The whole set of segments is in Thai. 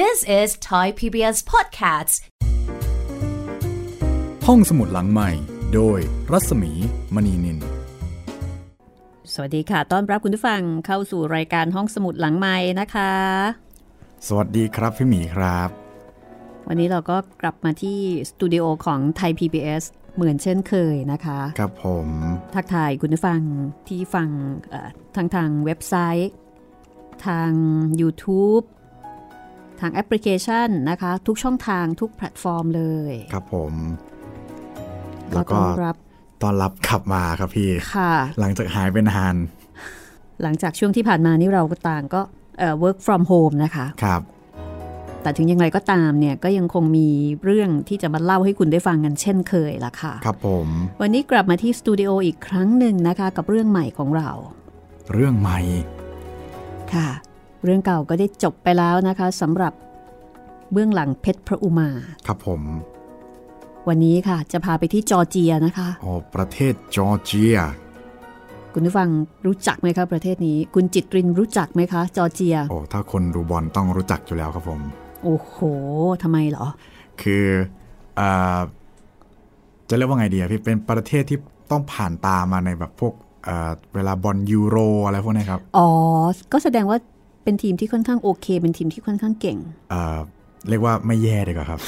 This is Thai PBS Podcasts ห้องสมุดหลังใหม่ โดยรัศมีมณีนิน สวัสดีค่ะ ต้อนรับคุณผู้ฟังเข้าสู่รายการห้องสมุดหลังไม้นะคะ สวัสดีครับพี่หมีครับ วันนี้เราก็กลับมาที่สตูดิโอของไทย PBS เหมือนเช่นเคยนะคะ ครับผม ทักทายคุณผู้ฟังที่ฟังเอ่อทางทางเว็บไซต์ ทาง YouTube ทางแอปพลิเคชันนะคะ ทุกช่องทางทุกแพลตฟอร์มเลย ครับผมก็แล้วก็ต้อนรับต้อนรับขับมาครับพี่ค่ะ หลังจากหายไปนาน หลังจากช่วงที่ผ่านมานี่เราก็ต่างก็เอ่อ work from home นะคะครับแต่ถึงอย่างไรก็ตามเนี่ยก็ยังคงมีเรื่องที่จะมาเล่าให้คุณได้ฟังกันเช่นเคยละค่ะ ครับผม วันนี้กลับมาที่สตูดิโออีกครั้งหนึ่งนะคะ กับเรื่องใหม่ของเรา เรื่องใหม่ ค่ะ เรื่องเก่าก็ได้จบไปแล้วนะคะสำหรับเบื้องหลังเพชรพระอุมา ครับผม วันนี้ค่ะ จะพาไปที่จอร์เจียนะคะโอ้ประเทศจอร์เจีย คุณผู้ฟังรู้จักไหมคะประเทศนี้ คุณจิตรินรู้จักไหมคะ จอร์เจีย โอ้ถ้าคนดูบอลต้องรู้จักอยู่แล้วครับผม โอ้โหทำไมเหรอ คือเอ่อจะเรียกว่าไงดีอะพี่เป็นประเทศที่ต้องผ่านตามาในแบบพวกเอ่อเวลาบอลยูโรอะไรพวกนี้ครับ อ๋อ ก็แสดงว่า เป็นทีมที่ค่อนข้างโอเค เป็นทีมที่ค่อนข้างเก่งเอ่อเรียกว่าไม่แย่ดีกว่าครับ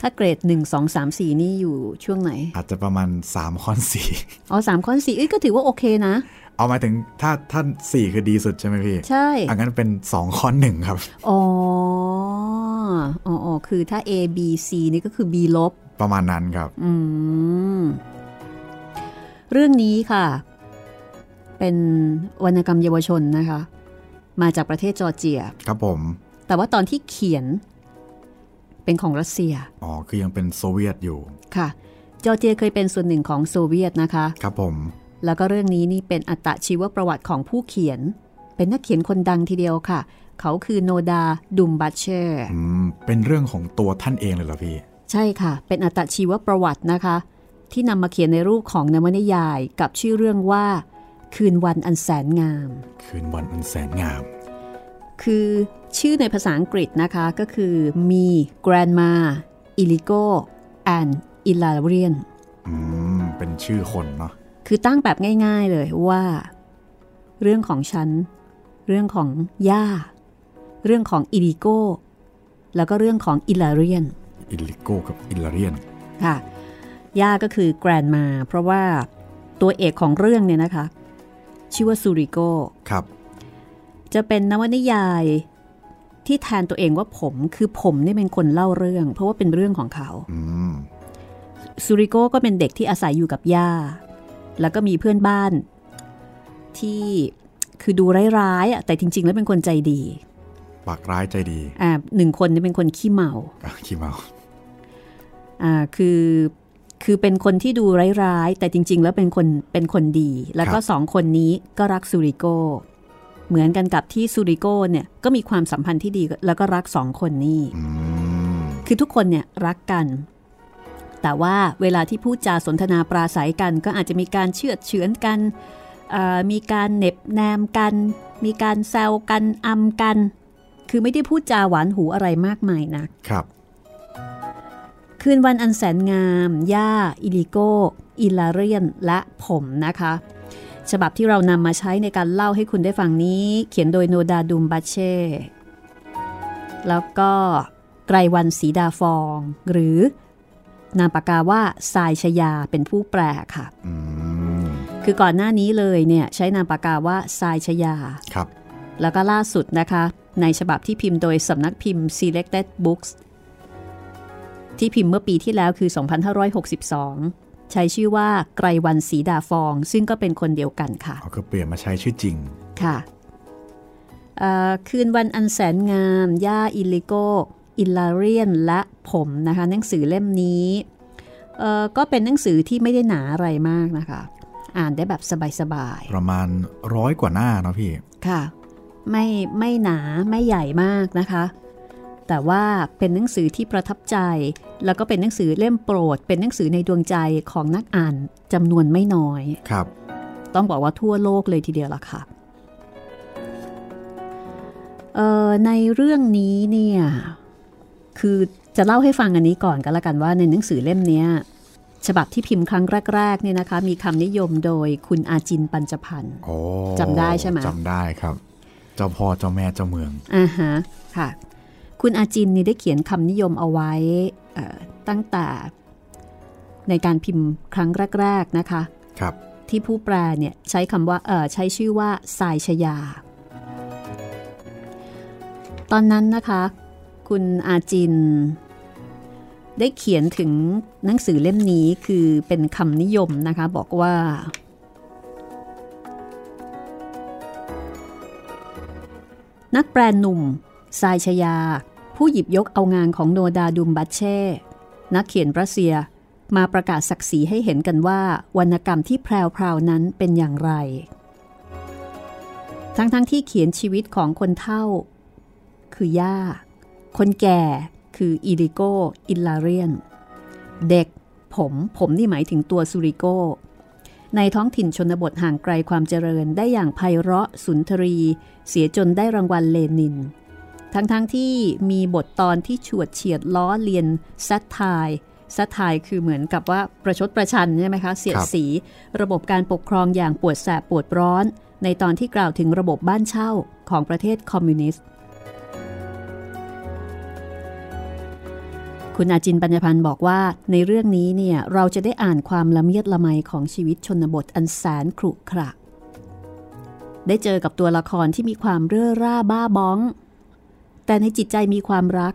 ถ้าเกรด 1 2 3 4 นี่อยู่ช่วงไหน อาจจะประมาณ 3 ข้อนสี่อ๋อสามข้อสี่เอ้ยก็ถือว่าโอเคนะ เอาหมายถึงถ้าท่านสี่คือดีสุดใช่ไหมพี่ ใช่อันนั้นเป็น 2 ข้อหนึ่งครับอ๋ออ๋ออ๋อคือถ้า A B C นี่ก็คือ B ลบ ประมาณนั้นครับ อืม เรื่องนี้ค่ะ เป็นวรรณกรรมเยาวชนนะคะ มาจากประเทศจอร์เจีย ครับผม แต่ว่าตอนที่เขียน เป็นของรัสเซีย อ๋อ คือยังเป็นโซเวียตอยู่ ค่ะ จอร์เจียเคยเป็นส่วนหนึ่งของโซเวียตนะคะ ครับผม แล้วก็เรื่องนี้นี่เป็นอัตชีวประวัติของผู้เขียน เป็นนักเขียนคนดังทีเดียวค่ะ เขาคือโนดาดุมบัตเชอร์อืมเป็นเรื่องของตัวท่านเองเลยเหรอพี่ ใช่ค่ะ เป็นอัตชีวประวัตินะคะ ที่นำมาเขียนในรูปของนวนิยายกับชื่อเรื่องว่าคืนวันอันแสนงาม คืนวันอันแสนงาม คือชื่อในภาษาอังกฤษนะคะก็คือมี grandma iligo and ilarian อืม เป็นชื่อคนเนาะคือตั้งแบบง่าย ๆเลยว่า เรื่องของฉัน เรื่องของย่า เรื่องของอิลิโกแล้วก็เรื่องของอิลาเรียนอิลลิโกกับอิลลาเรียนค่ะ ย่าก็คือ grandma เพราะว่าตัวเอกของเรื่องเนี่ยนะคะ ชื่อว่าซูริโกครับ จะเป็นนวนิยาย ที่แทนตัวเองว่าผมคือผมนี่เป็นคนเล่าเรื่อง เพราะว่าเป็นเรื่องของเขาอืมซูริโกก็เป็นเด็กที่อาศัยอยู่กับย่า แล้วก็มีเพื่อนบ้าน ที่คือดูร้ายๆอะแต่จริง ๆ แล้วเป็นคนใจดีปากร้ายใจดีอ่าหนึ่งคนนี่เป็นคนขี้เมาอะขี้เมาอ่าคือคือเป็นคนที่ดูร้ายๆแต่จริง ๆ แล้วเป็นคนเป็นคนดี แล้วก็สองคนนี้ก็รักซูริโก เหมือนกันกับที่ซูริโกเนี่ยก็มีความสัมพันธ์ที่ดีแล้วก็รักสองคนนี้อืมคือทุกคนเนี่ยรักกัน แต่ว่าเวลาที่พูดจาสนทนาปราศัยกัน ก็อาจจะมีการเชื่อดเฉือนกันเอ่อมีการเหน็บแนมกัน มีการแซวกันอำกัน คือไม่ได้พูดจาหวานหูอะไรมากมายนักครับคืนวันอันแสนงาม ย่า อิลิโกอิลาเรียน และผมนะคะ ฉบับที่เรานำมาใช้ในการเล่าให้คุณได้ฟังนี้ เขียนโดยโนดาดุมบัชเช่แล้วก็ไกรวันสีดาฟอง หรือนามปากกาว่าทรายชยาเป็นผู้แปลค่ะอืมคือก่อนหน้านี้เลยเนี่ยใช้นามปากกาว่าทรายชยาครับ แล้วก็ล่าสุดนะคะ ในฉบับที่พิมพ์โดยสำนักพิมพ์ Selected Books ที่พิมพ์เมื่อปีที่แล้วคือ 2562 ใช้ชื่อว่าไกรวันสีดาฟอง ซึ่งก็เป็นคนเดียวกันค่ะเขาก็เปลี่ยนมาใช้ชื่อจริงค่ะเอ่อคืนวันอันแสนงามย่าอิลิโกอิลาเรียนและผมนะคะ หนังสือเล่มนี้เอ่อก็เป็นหนังสือที่ไม่ได้หนาอะไรมากนะคะ อ่านได้แบบสบายๆ ประมาณร้อยกว่าหน้าเนาะพี่ ค่ะ ไม่ไม่หนาไม่ใหญ่มากนะคะ แต่ว่าเป็นหนังสือที่ประทับใจ แล้วก็เป็นหนังสือเล่มโปรด เป็นหนังสือในดวงใจของนักอ่านจำนวนไม่น้อยครับ ต้องบอกว่าทั่วโลกเลยทีเดียวล่ะค่ะเอ่อในเรื่องนี้เนี่ยคือจะเล่าให้ฟังอันนี้ก่อนก็แล้วกันว่าในหนังสือเล่มเนี้ยฉบับที่พิมพ์ครั้งแรกๆเนี่ยนะคะ มีคำนิยมโดยคุณอาจินปัญจพันธ์โอ้จำได้ใช่ไหมจำได้ครับ เจ้าพ่อเจ้าแม่เจ้าเมืองอ่าฮะค่ะ คุณอาจินนี่ได้เขียนคำนิยมเอาไว้เอ่อตั้งแต่ในการพิมพ์ครั้งแรก ๆนะคะครับที่ผู้แปลเนี่ยใช้คำว่าเออใช้ชื่อว่าสายชยา ตอนนั้นนะคะ คุณอาจิน ได้เขียนถึงหนังสือเล่มนี้คือเป็นคำนิยมนะคะ บอกว่า นักแปลหนุ่ม สายชยา ผู้หยิบยกเอางานของโนดาดุมบัตเช่ นักเขียนรัสเซียมาประกาศศักดิ์ศรีให้เห็นกันว่าวรรณกรรมที่แพรวๆนั้นเป็นอย่างไร ทั้งๆทที่เขียนชีวิตของคนเฒ่า คือย่า คนแก่คืออีริโกอิลลาเรียน เด็ก ผม ผมนี่หมายถึงตัวซูริโก ในท้องถิ่นชนบทห่างไกลความเจริญได้อย่างไพเราะสุนทรี เสียจนได้รางวัลเลนิน ทั้งๆทที่มีบทตอนที่ฉวดเฉียดล้อเลียน satire satire คือเหมือนกับว่าประชดประชันใช่ไหมคะ เสียดสี ระบบการปกครองอย่างปวดแสบปวดร้อน ในตอนที่กล่าวถึงระบบบ้านเช่าของประเทศคอมมิวนิสต์ คุณอาจินต์ ปัญจพรรค์บอกว่าในเรื่องนี้เนี่ยเราจะได้อ่านความละเมียดละไมของชีวิตชนบทอันแสนขรุขระได้เจอกับตัวละครที่มีความเร่อร่าบ้าบ้อง แต่ในจิตใจมีความรัก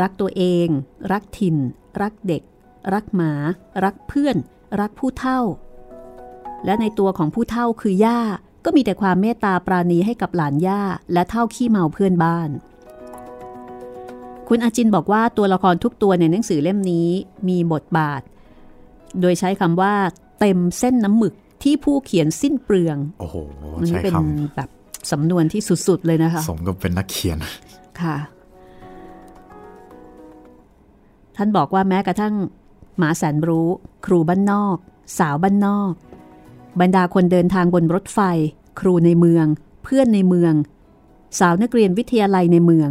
รักตัวเอง รักถิ่น รักเด็ก รักหมา รักเพื่อน รักผู้เฒ่า และในตัวของผู้เฒ่าคือย่าก็มีแต่ความเมตตาปราณีให้กับหลานย่าและเท่าขี้เมาเพื่อนบ้าน คุณอาจินบอกว่าตัวละครทุกตัวในหนังสือเล่มนี้มีบทบาท โดยใช้คำว่าเต็มเส้นน้ำหมึกที่ผู้เขียนสิ้นเปลือง โอ้โหอันนี้ใช้เป็นคแบบ สำนวนที่สุดๆเลยนะคะำสมกับเป็นนักเขียน ค่ะ ท่านบอกว่าแม้กระทั่งหมาแสนรู้ ครูบ้านนอก สาวบ้านนอก บรรดาคนเดินทางบนรถไฟ ครูในเมือง เพื่อนในเมือง สาวนักเรียนวิทยาลัยในเมือง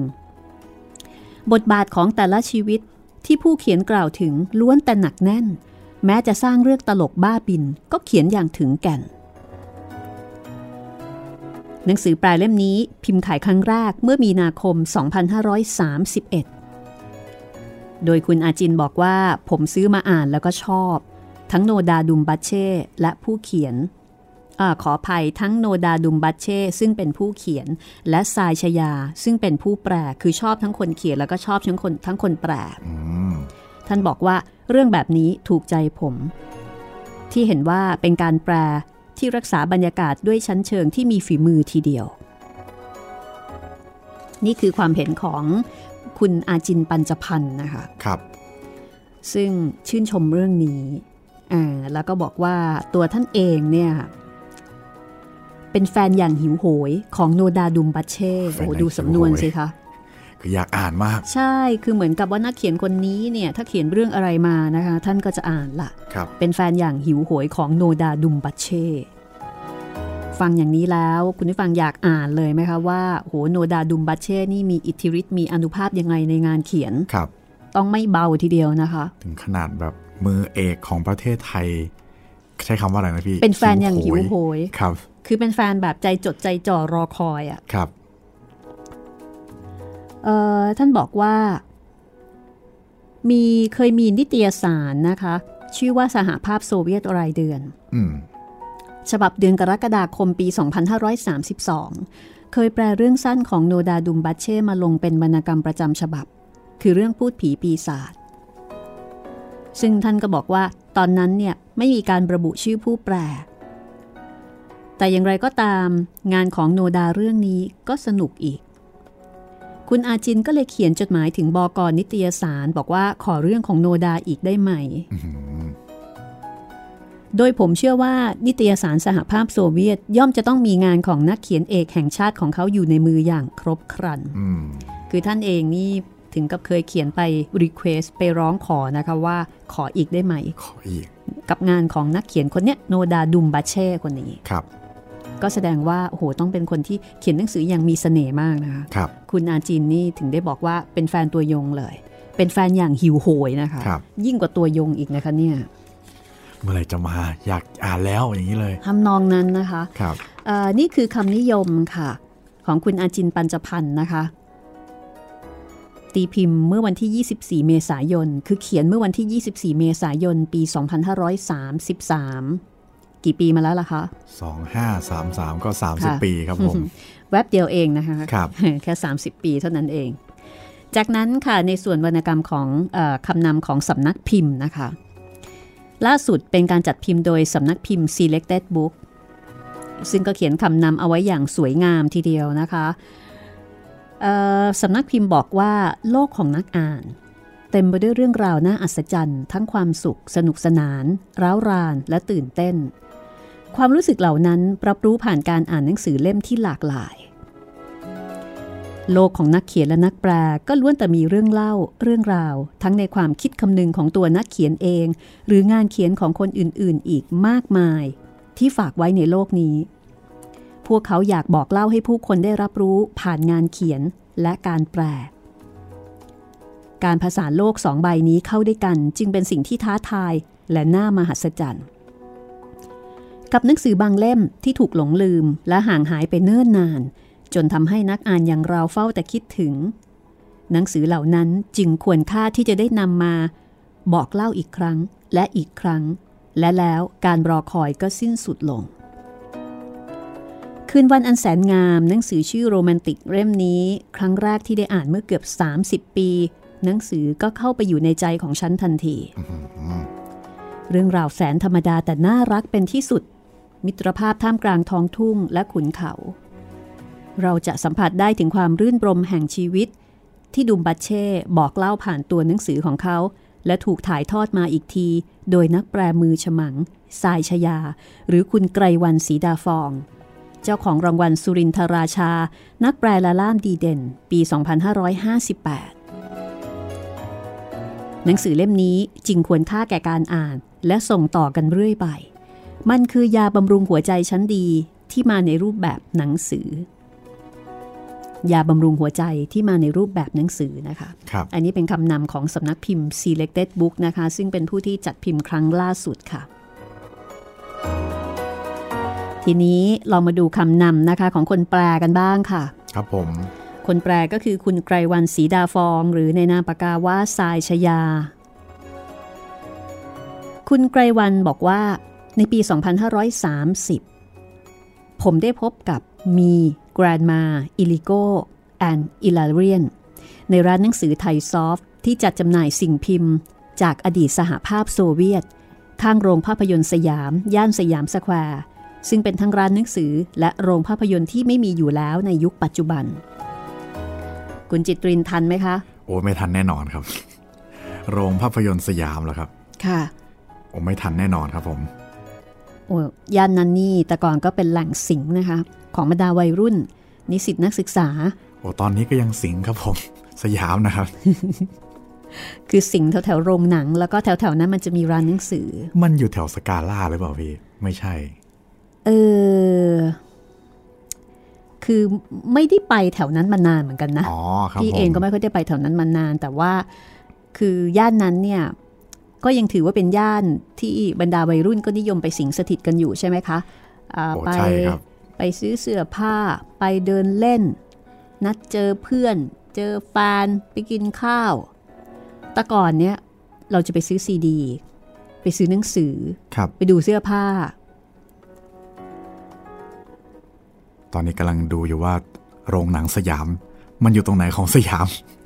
บทบาทของแต่ละชีวิตที่ผู้เขียนกล่าวถึงล้วนแต่หนักแน่น แม้จะสร้างเรื่องตลกบ้าบินก็เขียนอย่างถึงแก่น หนังสือแปลเล่มนี้พิมพ์ขายครั้งแรกเมื่อมีนาคม 2531 โดยคุณอาจินบอกว่าผมซื้อมาอ่านแล้วก็ชอบ ทั้งโนดาดุมบัชเช่และผู้เขียนอขออภัยทั้งโนดาดุมบัชเช่ซึ่งเป็นผู้เขียน และทรายชยา ซึ่งเป็นผู้แปลคือชอบทั้งคนเขียนแล้วก็ชอบทั้งคนทั้งคนแปลท่านบอกว่าเรื่องแบบนี้ถูกใจผม ที่เห็นว่าเป็นการแปล ที่รักษาบรรยากาศด้วยชั้นเชิงที่มีฝีมือทีเดียว นี่คือความเห็นของคุณอาจินปัญจพันธ์นะคะครับ ซึ่งชื่นชมเรื่องนี้อ่าแล้วก็บอกว่าตัวท่านเองเนี่ยเป็นแฟนอย่างหิวโหยของโนดาดุมบัชเช่แฟนโอ้อย่างดูสำนวนหิวโหยสิคะคืออยากอ่านมาก ใช่คือเหมือนกับว่านักเขียนคนนี้เนี่ยถ้าเขียนเรื่องอะไรมานะคะ ท่านก็จะอ่านละครับเป็นแฟนอย่างหิวโหยของโนดาดุมบัชเช่ ฟังอย่างนี้แล้ว คุณผู้ฟังอยากอ่านเลยไหมคะว่าโหโนดาดุมบัชเช่นี่มีอิทธิฤทธิ์มีอนุภาพยังไงในงานเขียนครับ ต้องไม่เบาทีเดียวนะคะ ถึงขนาดแบบมือเอกของประเทศไทย ใช้คำว่าอะไรนะพี่ เป็นแฟนอย่างหิวโหยครับ คือเป็นแฟนแบบใจจดใจจ่อรอคอยอะ่ะครับเอ่อท่านบอกว่า มีเคยมีนิตยสารนะคะ ชื่อว่าสหภาพโซเวียตรายเดือน อืม ฉบับเดือนกรกฎาคมปี 2532 เคยแปลเรื่องสั้นของโนดาดุมบัชเช่มาลงเป็นวรรณกรรมประจำฉบับ คือเรื่องพูดผีปีศาจ ซึ่งท่านก็บอกว่าตอนนั้นเนี่ยไม่มีการระบุชื่อผู้แปล แต่อย่างไรก็ตาม งานของโนดาเรื่องนี้ก็สนุกอีก คุณอาจินก็เลยเขียนจดหมายถึงบอกรนิตยสาร บอกว่าขอเรื่องของโนดาอีกได้ไหม โดยผมเชื่อว่านิตยสารสหภาพโซเวียตย่อมจะต้องมีงานของนักเขียนเอกแห่งชาติของเขาอยู่ในมืออย่างครบครันอืมคือท่านเองนี่ถึงกับเคยเขียนไป Request ไปร้องขอนะคะว่าขออีกได้ไหม ขออีก กับงานของนักเขียนคนเนี้ยโนดาดุมบาเช่คนนี้ครับ ก็แสดงว่าโอ้โหต้องเป็นคนที่เขียนหนังสืออย่างมีเสน่ห์มากนะคะครับ คุณอาจินนี่ถึงได้บอกว่าเป็นแฟนตัวยงเลย เป็นแฟนอย่างหิวโหยนะคะครับยิ่งกว่าตัวยงอีกนะคะเนี่ย เมื่อไหร่จะมาอยากอ่านแล้วอย่างนี้เลยทำนองนั้นนะคะครับเอ่อนี่คือคำนิยมค่ะ ของคุณอาจินปัญจพันธ์นะคะ ตีพิมพ์เมื่อวันที่ 24 เมษายน คือเขียนเมื่อวันที่ 24 เมษายน ปี 2533 กี่ปีมาแล้วล่ะคะ 2533 ก็ค่ะ30 ปีครับผมแวบเดียวเองนะคะครับแค่ 30 ปีเท่านั้นเอง จากนั้นค่ะในส่วนวรรณกรรมของเออคำนำของสำนักพิมพ์นะคะ ล่าสุดเป็นการจัดพิมพ์โดยสำนักพิมพ์ Selected Book ซึ่งก็เขียนคำนำเอาไว้อย่างสวยงามทีเดียวนะคะสำนักพิมพ์บอกว่าโลกของนักอ่าน เต็มไปด้วยเรื่องราวน่าอัศจรรย์ทั้งความสุข สนุกสนาน ร้าวรานและตื่นเต้น ความรู้สึกเหล่านั้นรับรู้ผ่านการอ่านหนังสือเล่มที่หลากหลาย โลกของนักเขียนและนักแปลก็ล้วนแต่มีเรื่องเล่าเรื่องราว ทั้งในความคิดคำนึงของตัวนักเขียนเอง หรืองานเขียนของคนอื่นๆ อีกมากมาย ที่ฝากไว้ในโลกนี้ พวกเขาอยากบอกเล่าให้ผู้คนได้รับรู้ผ่านงานเขียนและการแปล การผสานโลกสองใบนี้เข้าด้วยกันจึงเป็นสิ่งที่ท้าทายและน่ามหัศจรรย์กับหนังสือบางเล่มที่ถูกหลงลืมและห่างหายไปเนิ่นนาน จนทำให้นักอ่านอย่างเราเฝ้าแต่คิดถึง หนังสือเหล่านั้นจึงควรค่าที่จะได้นำมา บอกเล่าอีกครั้งและอีกครั้ง และแล้วการรอคอยก็สิ้นสุดลง คืนวันอันแสนงาม หนังสือชื่อโรแมนติกเล่มนี้ ครั้งแรกที่ได้อ่านเมื่อเกือบ 30 ปี หนังสือก็เข้าไปอยู่ในใจของฉันทันที เรื่องราวแสนธรรมดาแต่น่ารักเป็นที่สุดมิตรภาพท่ามกลางท้องทุ่งและขุนเขา เราจะสัมผัสได้ถึงความรื่นรมแห่งชีวิต ที่ดุมบัตเช่บอกเล่าผ่านตัวหนังสือของเขา และถูกถ่ายทอดมาอีกที โดยนักแปลมือฉมังสายชยา หรือคุณไกรวันศรีดาฟอง เจ้าของรางวัลสุรินทราชา นักแปลละล่ามดีเด่น ปี 2558 หนังสือเล่มนี้จึงควรค่าแก่การอ่าน และส่งต่อกันเรื่อยไป มันคือยาบำรุงหัวใจชั้นดีที่มาในรูปแบบหนังสือ ยาบำรุงหัวใจที่มาในรูปแบบหนังสือนะคะครับอันนี้เป็นคำนำของสำนักพิมพ์ Selected Book นะคะ ซึ่งเป็นผู้ที่จัดพิมพ์ครั้งล่าสุดค่ะทีนี้เรามาดูคำนำนะคะของคนแปลกันบ้างค่ะ ครับผม คนแปลก็คือคุณไกรวันศรีดาฟอง หรือในนามปากกาว่าทรายชยา คุณไกรวันบอกว่าในปี 2530 ผมได้พบกับ Me, Grandma, Iliko and Ilarion ในร้านหนังสือไทยซอฟต์ที่จัดจำหน่ายสิ่งพิมพ์ จากอดีตสหภาพโซเวียต ข้างโรงภาพยนตร์สยาม ย่านสยามสแควร์ ซึ่งเป็นทั้งร้านหนังสือและโรงภาพยนตร์ที่ไม่มีอยู่แล้วในยุคปัจจุบัน คุณจิตรินทันไหมคะ โอ้ไม่ทันแน่นอนครับ โรงภาพยนตร์สยามเหรอครับ ค่ะ โอ้ไม่ทันแน่นอนครับผมโอ้ ย่านนั้นนี่แต่ก่อนก็เป็นแหล่งสิงนะคะ ของบรรดาวัยรุ่น นิสิตนักศึกษาโอ้ตอนนี้ก็ยังสิงครับผม สยามนะครับ คือสิงแถวแถวๆโรงหนัง แล้วก็แถวแถวๆนั้นมันจะมีร้านหนังสือ มันอยู่แถวสกาล่าหรือเปล่าพี่ ไม่ใช่ เออคือไม่ได้ไปแถวนั้นมานานเหมือนกันนะอ๋อครับพี่ผมเองก็ไม่ค่อยได้ไปแถวนั้นมานาน แต่ว่าคือย่านนั้นเนี่ย ก็ยังถือว่าเป็นย่านที่บรรดาวัยรุ่นก็นิยมไปสิงสถิตกันอยู่ใช่ไหมคะอ่าโอ้ไปใช่ครับไปซื้อเสื้อผ้าไปเดินเล่น นัดเจอเพื่อน เจอแฟนไปกินข้าว แต่ก่อนเนี่ยเราจะไปซื้อซีดี ไปซื้อหนังสือครับไปดูเสื้อผ้า ตอนนี้กำลังดูอยู่ว่าโรงหนังสยาม มันอยู่ตรงไหนของสยามอืม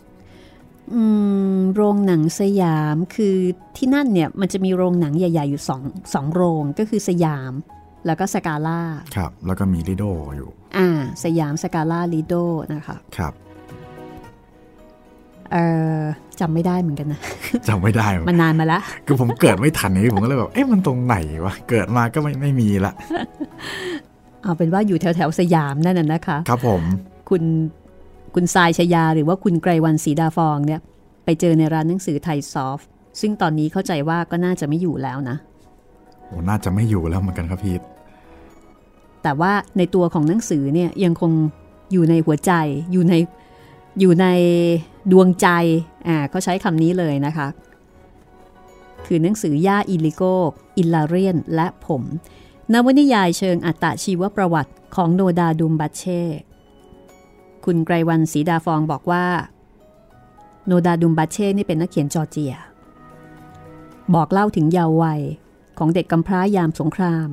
โรงหนังสยามคือที่นั่นเนี่ยมันจะมีโรงหนังใหญ่ ๆ อยู่สองสองโรงก็คือสยาม แล้วก็สกาล่าครับ แล้วก็มีลิโดอยู่ อ่า สยามสกาล่าลีโดนะคะครับเออจำไม่ได้เหมือนกันนะจำไม่ได้ มันนานมาละคือผมเกิดไม่ทันนี่ผมก็เลยแบบเอ๊ะมันตรงไหนวะเกิดมาก็ไม่ไม่มีละเอาเป็นว่าอยู่แถวแถวๆสยามนั่นน่ะนะคะ ครับผม คุณ คุณทรายชยา หรือว่าคุณไกรวันศรีดาฟองเนี่ยไปเจอในร้านหนังสือไทยซอฟต์ซึ่งตอนนี้เข้าใจว่าก็น่าจะไม่อยู่แล้วนะโอ้น่าจะไม่อยู่แล้วเหมือนกันครับพี่แแต่ว่าในตัวของหนังสือเนี่ยยังคงอยู่ในหัวใจอยู่ในอยู่ในดวงใจอ่าเขาใช้คำนี้เลยนะคะ คือหนังสือย่าอิลิโกอิลลาเรียน และผมนวนิยายเชิงอัตชีวประวัติของโนดาดุมบัชเช่ คุณไกรวันศรีดาฟองบอกว่า โนดาดุมบัชเช่นี่เป็นนักเขียนจอร์เจีย บอกเล่าถึงเยาว์วัยของเด็กกำพร้ายามสงคราม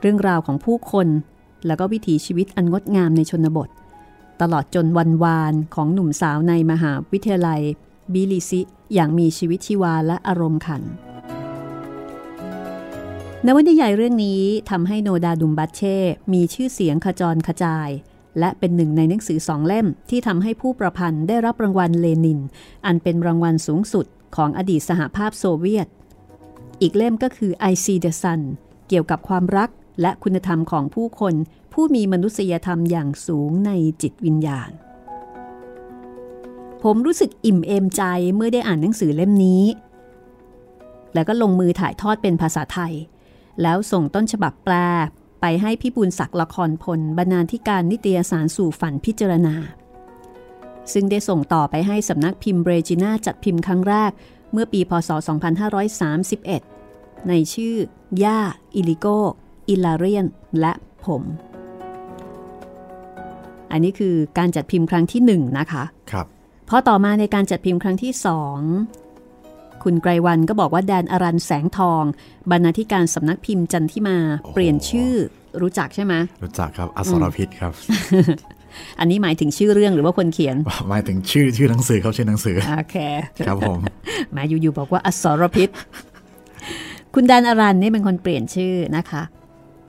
เรื่องราวของผู้คนแล้วก็วิถีชีวิตอันงดงามในชนบท ตลอดจนวันวานของหนุ่มสาวในมหาวิทยาลัย บิลิซิ อย่างมีชีวิตชีวาและอารมณ์ขันนวนิยายเรื่องนี้ทำให้โนดาดุมบัตเช่ มีชื่อเสียงขจรขจาย และเป็นหนึ่งในหนังสือสองเล่มที่ทำให้ผู้ประพันธ์ได้รับรางวัลเลนิน อันเป็นรางวัลสูงสุดของอดีตสหภาพโซเวียต อีกเล่มก็คือ I See the Sun เกี่ยวกับความรักและคุณธรรมของผู้คน ผู้มีมนุษยธรรมอย่างสูงในจิตวิญญาณ ผมรู้สึกอิ่มเอมใจเมื่อได้อ่านหนังสือเล่มนี้ แล้วก็ลงมือถ่ายทอดเป็นภาษาไทย แล้วส่งต้นฉบับแปล ไปให้พี่บุญศักดิ์ละครพลบรรณาธิการนิตยสารสู่ฝันพิจารณา ซึ่งได้ส่งต่อไปให้สำนักพิมพ์เบรจิน่าจัดพิมพ์ครั้งแรก เมื่อปีพศ 2531 ในชื่อย่า อิลิโก อิลาเรียน และผม อันนี้คือการจัดพิมพ์ครั้งที่หนึ่งนะคะ ครับพอต่อมาในการจัดพิมพ์ครั้งที่สอง คุณไกรวันก็บอกว่าแดนอรันแสงทอง บรรณาธิการสำนักพิมพ์จันทิมา เปลี่ยนชื่อรู้จักใช่ไหมรู้จักครับอสรพิษครับ อันนี้หมายถึงชื่อเรื่องหรือว่าคนเขียน หมายถึงชื่อชื่อหนังสือครับชื่อหนังสือโอเคครับผมแมาอยู่ๆบอกว่าอสรพิษ คุณแดนอรันนี่เป็นคนเปลี่ยนชื่อนะคะ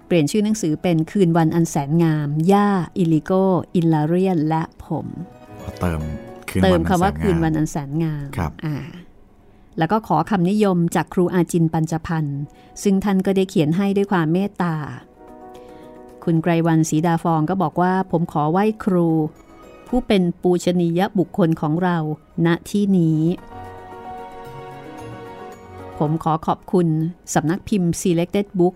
เปลี่ยนชื่อหนังสือเป็นคืนวันอันแสนงาม ย่า อิลิโก อิลลาเรียน และผม เติมคืนเติวัมนคำว่าแสคืนวันงามอันแสนงามครับอ่า แล้วก็ขอคำนิยมจากครูอาจินปัญจพันธ์ซึ่งท่านก็ได้เขียนให้ด้วยความเมตตา คุณไกรวันศรีดาฟองก็บอกว่า ผมขอไหว้ครู ผู้เป็นปูชนียบุคคลของเราณที่นี้ ผมขอขอบคุณสำนักพิมพ์ Selected Book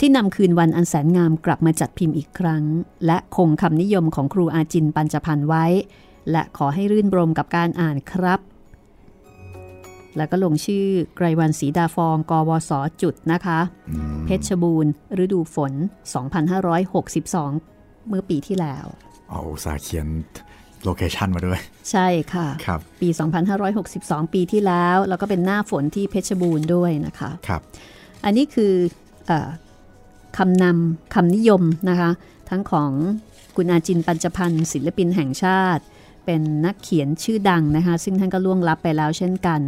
ที่นำคืนวันอันแสนงามกลับมาจัดพิมพ์อีกครั้ง และคงคำนิยมของครูอาจินปัญจพันธ์ไว้ และขอให้รื่นรมกับการอ่านครับ แล้วก็ลงชื่อไกรวันศรีดาฟอง กวสจุดนะคะอืมเพชรบูรณ์ฤดูฝน 2562 เมื่อปีที่แล้ว เอาอุตสาห์เขียนโลเคชันมาด้วย ใช่ค่ะครับปี 2562 ปีที่แล้ว แล้วก็เป็นหน้าฝนที่เพชรบูรณ์ด้วยนะคะครับอันนี้คือเออคำนำคำนิยมนะคะ ทั้งของคุณอาจินปัญจพันธ์ศิลปินแห่งชาติ เป็นนักเขียนชื่อดังนะคะ ซึ่งท่านก็ล่วงลับไปแล้วเช่นกัน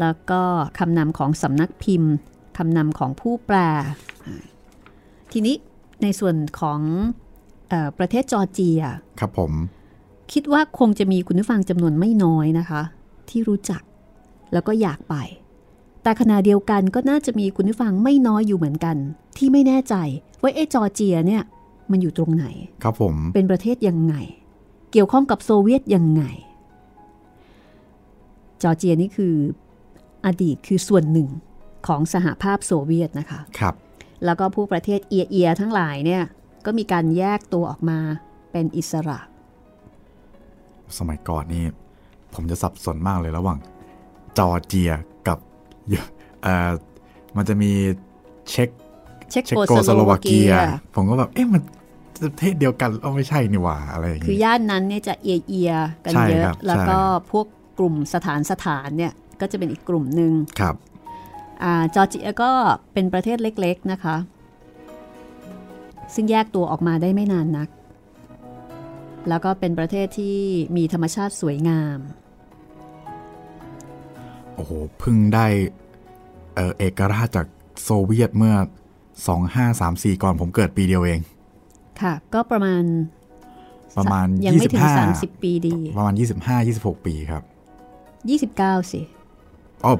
แล้วก็คำนำของสำนักพิมพ์คำนำของผู้แปล ทีนี้ในส่วนของเออประเทศจอร์เจีย ครับผม คิดว่าคงจะมีคุณผู้ฟังจำนวนไม่น้อยนะคะ ที่รู้จักแล้วก็อยากไป แต่ขณะเดียวกันก็น่าจะมีคุณผู้ฟังไม่น้อยอยู่เหมือนกัน ที่ไม่แน่ใจว่าเอะจอร์เจียเนี่ยมันอยู่ตรงไหน ครับผม เป็นประเทศยังไง เกี่ยวข้องกับโซเวียตยังไง จอร์เจียนี่คืออดีตคือส่วนหนึ่งของสหภาพโซเวียตนะคะครับแล้วก็ผู้ประเทศเอียเอียๆทั้งหลายเนี่ยก็มีการแยกตัวออกมาเป็นอิสระ สมัยก่อนนี่ผมจะสับสนมากเลยระหว่าง จอร์เจียกับเอ่อมันจะมีเช็กเช็กเช็กโกโกสสโลโลวาวาเกีเกียยผมก็แบบ เอ๊ะมันประ เทศเดียวกันเอ้าไม่ใช่นี่หว่าอะไรอย่างคืองี้ย่านนั้นเนี่ยจะเอียเอียๆกันใช่เยครัอะบแล้วก็ใช่พวกกลุ่มสถานสถานเนี่ยก็จะเป็นอีกกลุ่มหนึ่งครับอ่าจอร์เจียก็เป็นประเทศเล็กๆนะคะ ซึ่งแยกตัวออกมาได้ไม่นานนัก แล้วก็เป็นประเทศที่มีธรรมชาติสวยงาม โอ้โหเพิ่งได้เอ่อเอกราชจากโซเวียตเมื่อ 2534 ก่อนผมเกิดปีเดียวเอง ค่ะ ก็ประมาณ ประมาณยังไม่ถึง25 30 ปีดี ประมาณ 25-26 ปีครับ 29 สิอ๋อ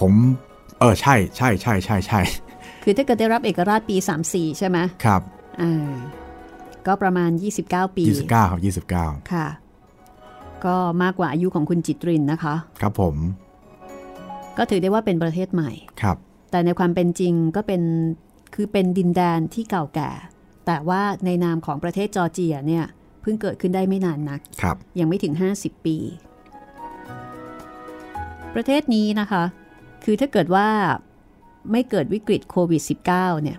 ผม เออ ใช่ใช่ใช่ใช่ใช่คือถ้าเกิดได้รับเอกราชปี 34 ใช่ไหมครับอ่าก็ประมาณ 29 ปี 29 ครับ 29 ค่ะ ก็มากกว่าอายุของคุณจิตรินนะคะ ครับผม ก็ถือได้ว่าเป็นประเทศใหม่ ครับ แต่ในความเป็นจริงก็เป็น คือเป็นดินแดนที่เก่าแก่ แต่ว่าในนามของประเทศจอร์เจียเนี่ยเพิ่งเกิดขึ้นได้ไม่นานนักครับยังไม่ถึง 50 ปี ประเทศนี้นะคะ คือถ้าเกิดว่าไม่เกิดวิกฤตโควิด -19 เนี่ย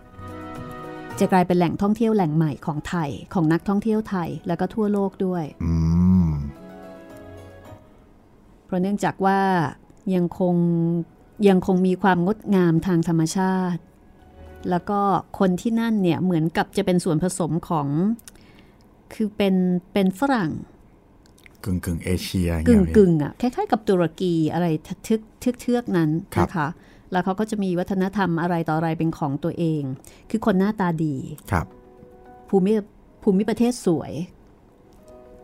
จะกลายเป็นแหล่งท่องเที่ยวแหล่งใหม่ของไทยของนักท่องเที่ยวไทยแล้วก็ทั่วโลกด้วยอืมเพราะเนื่องจากว่ายังคงยังคงมีความงดงามทางธรรมชาติ แล้วก็คนที่นั่นเนี่ยเหมือนกับจะเป็นส่วนผสมของคือเป็นเป็นฝรั่งกึ่งกึ่งเอเชียอย่างกึ่เงี้งยพี่กึ่งอะคล้ายๆกับตุรกีอะไรทึกทึกเทือกนั้นครับนะคะแล้วเขาก็จะมีวัฒนธรรมอะไรต่ออะไรเป็นของตัวเอง คือคนหน้าตาดีครับภูมิภูมิประเทศสวย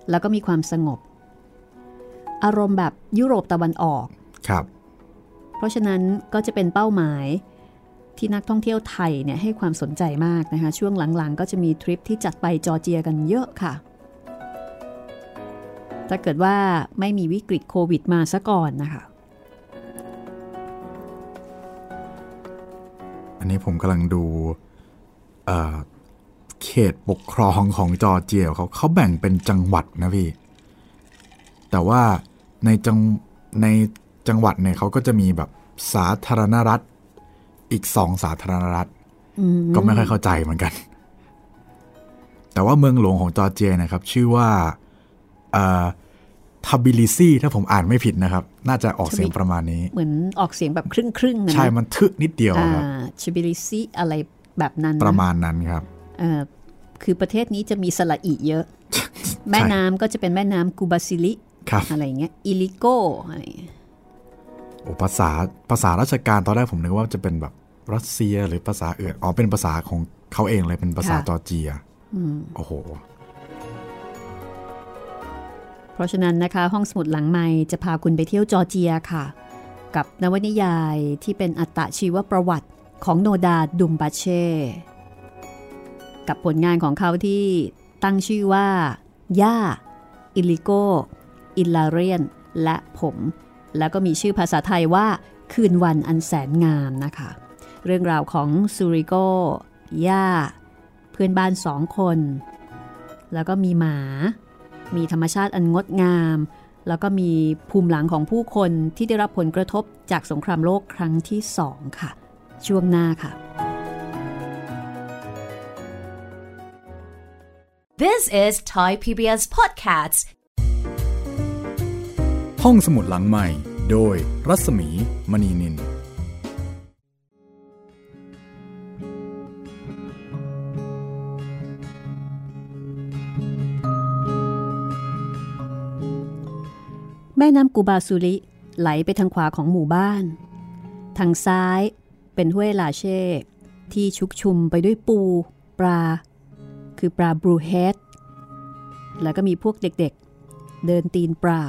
แล้วก็มีความสงบ อารมณ์แบบยุโรปตะวันออกครับ เพราะฉะนั้นก็จะเป็นเป้าหมาย ที่นักท่องเที่ยวไทยเนี่ยให้ความสนใจมากนะคะ ช่วงหลังๆ ก็จะมีทริปที่จัดไปจอร์เจียกันเยอะค่ะ ถ้าเกิดว่าไม่มีวิกฤตโควิดมาซะก่อนนะคะ อันนี้ผมกำลังดูเเขตปกครองของจอร์เจียเขาเขาแบ่งเป็นจังหวัดนะพี่ แต่ว่าในจังในจังหวัดเนี่ยเขาก็จะมีแบบสาธารณรัฐ อีกสองสาธารณรัฐก็ไม่ค่อยเข้าใจเหมือนกัน แต่ว่าเมืองหลวงของจอร์เจียนะครับ ชื่อว่าเอ่อทับบิลิซีถ้าผมอ่านไม่ผิดนะครับ น่าจะออกเสียงประมาณนี้ เหมือนออกเสียงแบบครึ่งครึ่งๆนะใช่มันทึกนิดเดียวอ่าครับชิบิลิซิอะไรแบบนั้นนประมาณนั้นครับเอ่อคือประเทศนี้จะมีสระอีเยอะ แม่น้ำก็จะเป็นแม่น้ำกูบาซิลิครับอะไรอย่างเงี้ยอิลิโกอะไรอย่างเงี้ยโอ้ภาษาภาษาราชการตอนแรกผมนึกว่าจะเป็นแบบ รัสเซียหรือภาษาอื่นอ๋อเป็นภาษาของเขาเองเลยเป็นภาษาจอร์เจียโอ้โห เพราะฉะนั้นนะคะ ห้องสมุดหลังใหม่จะพาคุณไปเที่ยวจอร์เจียค่ะ กับนวนิยายที่เป็นอัตชีวประวัติของโนดาดุมบาเช่ กับผลงานของเขาที่ตั้งชื่อว่า ย่า อิลิโก อิลลาเรียน และผม แล้วก็มีชื่อภาษาไทยว่าคืนวันอันแสนงามนะคะ เรื่องราวของซูริโกย่า เพื่อนบ้านสองคน แล้วก็มีหมา มีธรรมชาติอันงดงาม แล้วก็มีภูมิหลังของผู้คนที่ได้รับผลกระทบจากสงครามโลกครั้งที่สองค่ะ ช่วงหน้าค่ะ This is Thai PBS Podcasts. ห้องสมุดหลังใหม่ โดยรัศมีมณีนิน แม่น้ำกูบาซูริไหลไปทางขวาของหมู่บ้าน ทางซ้ายเป็นห้วยลาเช่ ที่ชุกชุมไปด้วยปู ปลา คือปลาบรูเฮดแล้วก็มีพวกเด็กๆ เดินตีนเปล่า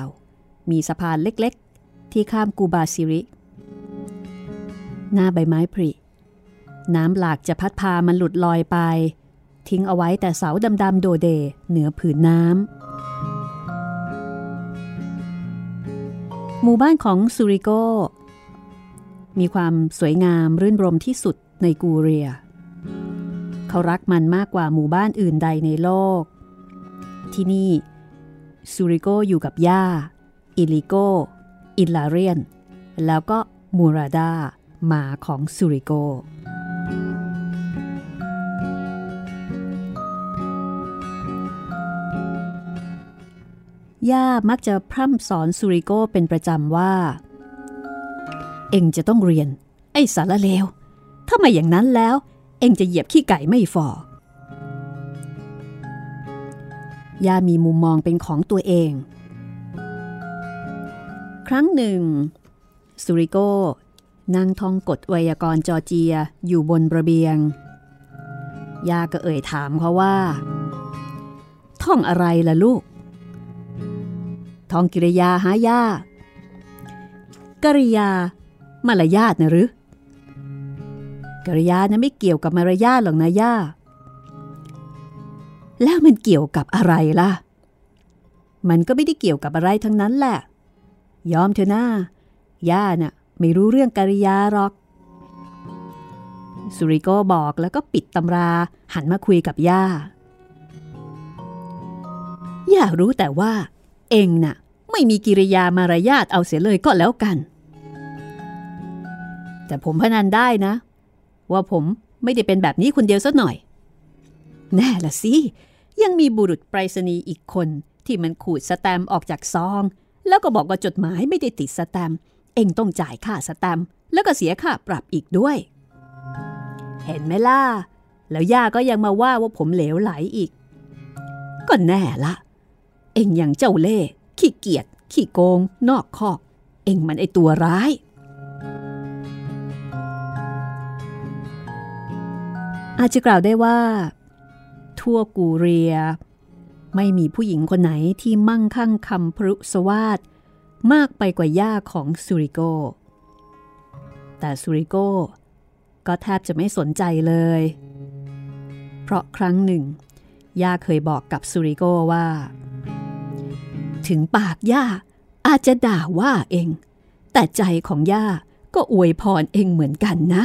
มีสะพานเล็กๆ ที่ข้ามกูบาซิริ หน้าใบไม้ผริน้ำหลากจะพัดพามันหลุดลอยไป ทิ้งเอาไว้แต่เสาดำๆโดเด เหนือผืนน้ หมู่บ้านของซูริโก มีความสวยงามรื่นรมที่สุดในกูเรีย เขารักมันมากกว่าหมู่บ้านอื่นใดในโลก ที่นี่ซูริโกอยู่กับย่า อิลิโก อิลลาเรียน แล้วก็มูราดาหมาของซูริโก ย่ามักจะพร่ำสอนซูริโกเป็นประจำว่า เองจะต้องเรียน ไอ้สารเลว ถ้าไม่อย่างนั้นแล้ว เองจะเหยียบขี้ไก่ไม่ฟอย่ามีมุมมองเป็นของตัวเอง ครั้งหนึ่งซูริโกนั่งท่องกฎไวยากรณ์จอร์เจียอยู่บนระเบียง ย่าก็เอ่ยถามเขาว่า ท่องอะไรล่ะลูก ท่องกิริยาหายากริยามารยาทนะหรือกริยานะไม่เกี่ยวกับมารยาทหรอกนะย่า แล้วมันเกี่ยวกับอะไรล่ะ มันก็ไม่ได้เกี่ยวกับอะไรทั้งนั้นแหละ ยอมเถอะหน้าย่าน่ะไม่รู้เรื่องกริยาหรอก สุริโกบอกแล้วก็ปิดตำราหันมาคุยกับย่า ย่ารู้แต่ว่า เองน่ะ ไม่มีกิริยามารยาทเอาเสียเลยก็แล้วกัน แต่ผมพนันได้นะ ว่าผมไม่ได้เป็นแบบนี้คนเดียวซะหน่อย แน่ละสิ ยังมีบุรุษไปรษณีย์อีกคนที่มันขูดสแตมป์ออกจากซอง แล้วก็บอกว่าจดหมายไม่ได้ติดสแตมป์เองต้องจ่ายค่าสแตมป์แล้วก็เสียค่าปรับอีกด้วย เห็นไหมล่ะ แล้วย่าก็ยังมาว่าว่าผมเหลวไหลอีก ก็แน่ละ เองอย่างเจ้าเล่ห์ ขี้เกียจขี้โกง นอกคอก เองมันไอตัวร้าย อาจจะกล่าวได้ว่า ทั่วกูเรีย ไม่มีผู้หญิงคนไหนที่มั่งคั่งคำพรุสวาดมากไปกว่าย่าของสุริโก แต่สุริโกก็แทบจะไม่สนใจเลย เพราะครั้งหนึ่ง ย่าเคยบอกกับสุริโกว่า ถึงปากย่า อาจจะด่าว่าเอง แต่ใจของย่าก็อวยพรเองเหมือนกันนะ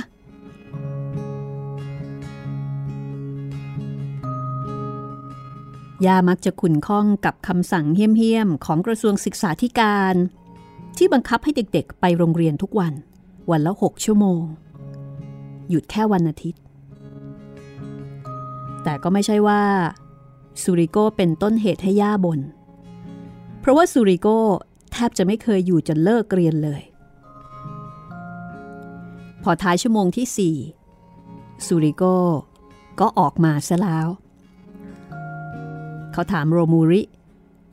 ย่ามักจะขุนข้องกับคำสั่งเหี้ยมๆ ของกระทรวงศึกษาธิการ ที่บังคับให้เด็กๆ ไปโรงเรียนทุกวัน วันละหกชั่วโมง หยุดแค่วันอาทิตย์ แต่ก็ไม่ใช่ว่าสุริโกเป็นต้นเหตุให้ย่าบน่น ราะว่าสุริโกแทบจะไม่เคยอยู่จนเลิกเรียนเลย พอท้ายชั่วโมงที่สี่สุริโกก็ออกมาซะแล้ว เขาถามโรมูริ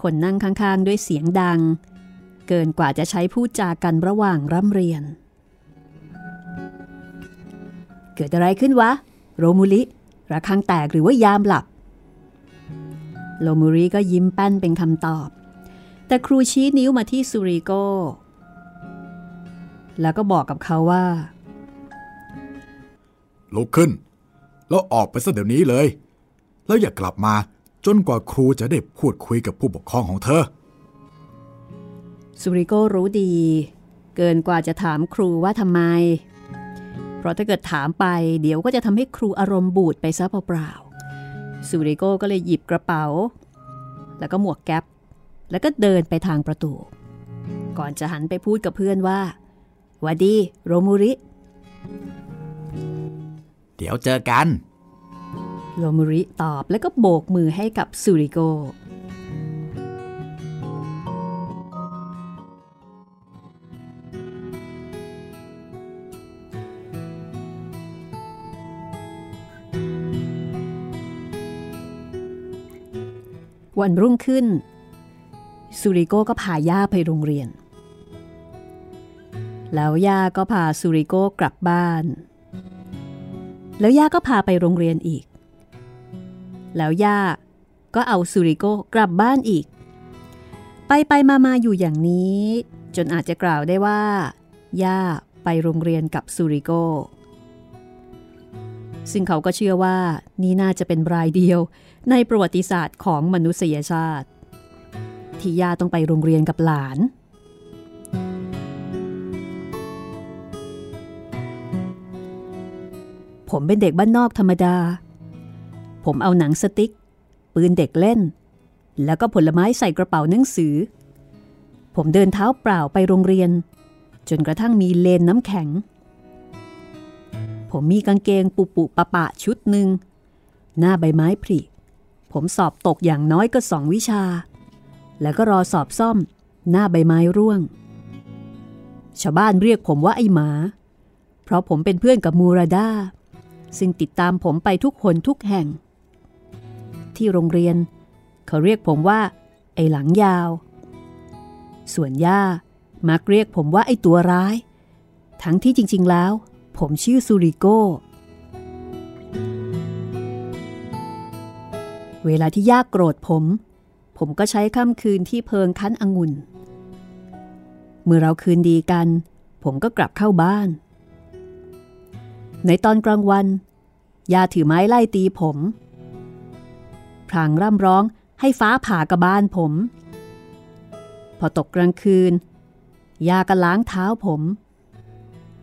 คนนั่งข้างๆ ด้วยเสียงดัง เกินกว่าจะใช้พูดจากันระหว่างร่ำเรียน เกิดอะไรขึ้นวะ โรมูริระฆังแตกหรือว่ายามหลับ โรมูริก็ยิ้มแป้นเป็นคำตอบ แต่ครูชี้นิ้วมาที่สุริโกแล้วก็บอกกับเขาว่า ลุกขึ้น แล้วออกไปซะเดี๋ยวนี้เลย แล้วอย่ากลับมาจนกว่าครูจะได้พูดคุยกับผู้ปกครองของเธอสุริโกรู้ดี เกินกว่าจะถามครูว่าทำไม เพราะถ้าเกิดถามไปเดี๋ยวก็จะทำให้ครูอารมณ์บูดไปซะเปล่าๆสุริโกก็เลยหยิบกระเป๋า แล้วก็หมวกแก๊ป แล้วก็เดินไปทางประตู ก่อนจะหันไปพูดกับเพื่อนว่าหวัดดีโรมูริ เดี๋ยวเจอกัน โรมูริตอบแล้วก็โบกมือให้กับสุริโก วันรุ่งขึ้น สุริโกก็พาย่าไปโรงเรียน แล้วย่าก็พาสุริโกกลับบ้าน แล้วย่าก็พาไปโรงเรียนอีก แล้วย่าก็เอาสุริโกกลับบ้านอีก ไปไปมามาอยู่อย่างนี้ จนอาจจะกล่าวได้ว่า ย่าไปโรงเรียนกับสุริโกซึ่งเขาก็เชื่อว่านี่น่าจะเป็นรายเดียวในประวัติศาสตร์ของมนุษยชาติ ที่ย่าต้องไปโรงเรียนกับหลาน ผมเป็นเด็กบ้านนอกธรรมดา ผมเอาหนังสติ๊ก ปืนเด็กเล่น แล้วก็ผลไม้ใส่กระเป๋าหนังสือ ผมเดินเท้าเปล่าไปโรงเรียน จนกระทั่งมีเลนน้ำแข็ง ผมมีกางเกงปุปุปะปะชุดหนึ่งหน้าใบไม้ผลิผมสอบตกอย่างน้อยก็สองวิชา แล้วก็รอสอบซ่อม หน้าใบไม้ร่วง ชาวบ้านเรียกผมว่าไอ้หมา เพราะผมเป็นเพื่อนกับมูราดาซึ่งติดตามผมไปทุกคนทุกแห่ง ที่โรงเรียน เขาเรียกผมว่า ไอ้หลังยาว ส่วนย่ามักเรียกผมว่าไอ้ตัวร้าย ทั้งที่จริง ๆแล้ว ผมชื่อซูริโกเวลาที่ย่าโกรธผม ผมก็ใช้ค่ำคืนที่เพิงคั้นองุ่น เมื่อเราคืนดีกัน ผมก็กลับเข้าบ้าน ในตอนกลางวัน ยาถือไม้ไล่ตีผม พรางร่ำร้องให้ฟ้าผ่ากระบาลผม พอตกกลางคืน ยาก็ล้างเท้าผม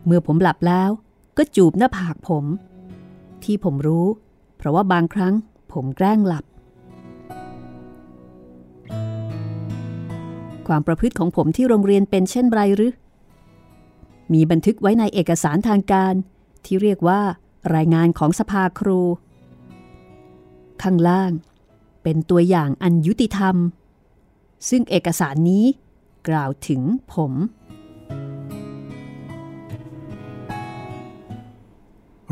เมื่อผมหลับแล้วก็จูบหน้าผากผม ที่ผมรู้ เพราะว่าบางครั้งผมแกล้งหลับ ความประพฤติของผมที่โรงเรียนเป็นเช่นไรหรือ มีบันทึกไว้ในเอกสารทางการที่เรียกว่า รายงานของสภาครู ข้างล่าง เป็นตัวอย่างอันยุติธรรม ซึ่งเอกสารนี้กล่าวถึงผม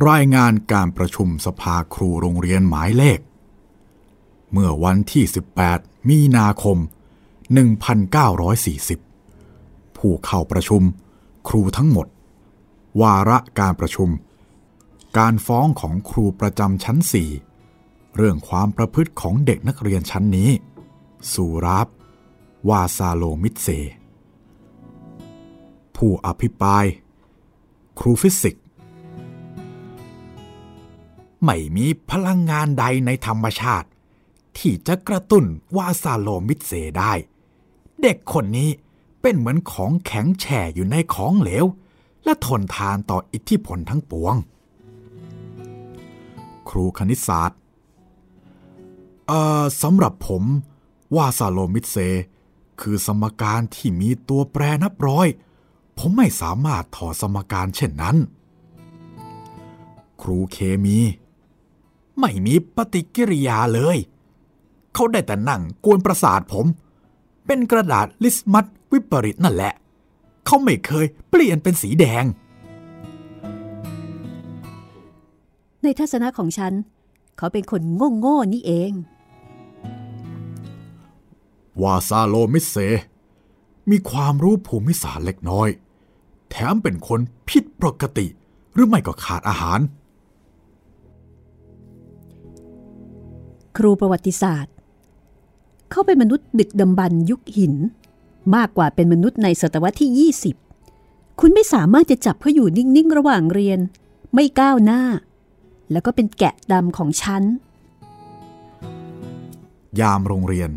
รายงานการประชุมสภาครูโรงเรียนหมายเลข เมื่อวันที่ 18 มีนาคม 1940 ผู้เข้าประชุม ครูทั้งหมด วาระการประชุม การฟ้องของครูประจำชั้น 4 เรื่องความประพฤติของเด็กนักเรียนชั้นนี้ สูรับ วาซาโลมิตเซ ผู้อภิปราย ครูฟิสิกส์ไม่มีพลังงานใดในธรรมชาติ ที่จะกระตุ้นวาซาโลมิตเซได้ เด็กคนนี้เป็นเหมือนของแข็งแช่อยู่ในของเหลว และทนทานต่ออิทธิพลทั้งปวง ครูคณิตศาสตร์เอ่อสำหรับผมว่าซาโลมิเซ คือสมการที่มีตัวแปรนับร้อย ผมไม่สามารถถอดสมการเช่นนั้น ครูเคมี ไม่มีปฏิกิริยาเลย เขาได้แต่นั่งกวนประสาทผม เป็นกระดาษลิสมัดวิปริตนั่นแหละ เขาไม่เคยเปลี่ยนเป็นสีแดง ในทัศนะของฉัน เขาเป็นคนโง่โง่ๆนี่เอง วาซาโลมิเซ มีความรู้ภูมิศาสตร์เล็กน้อย แถมเป็นคนผิดปกติหรือไม่ก็ขาดอาหาร ครูประวัติศาสตร์ เขาเป็นมนุษย์ดึกดำบรรยุคหิน มากกว่าเป็นมนุษย์ในศตวรรษที่ 20 คุณไม่สามารถจะจับเขาอยู่นิ่ง ๆ ระหว่างเรียน ไม่ก้าวหน้า แล้วก็เป็นแกะดำของฉัน ยามโรงเรียน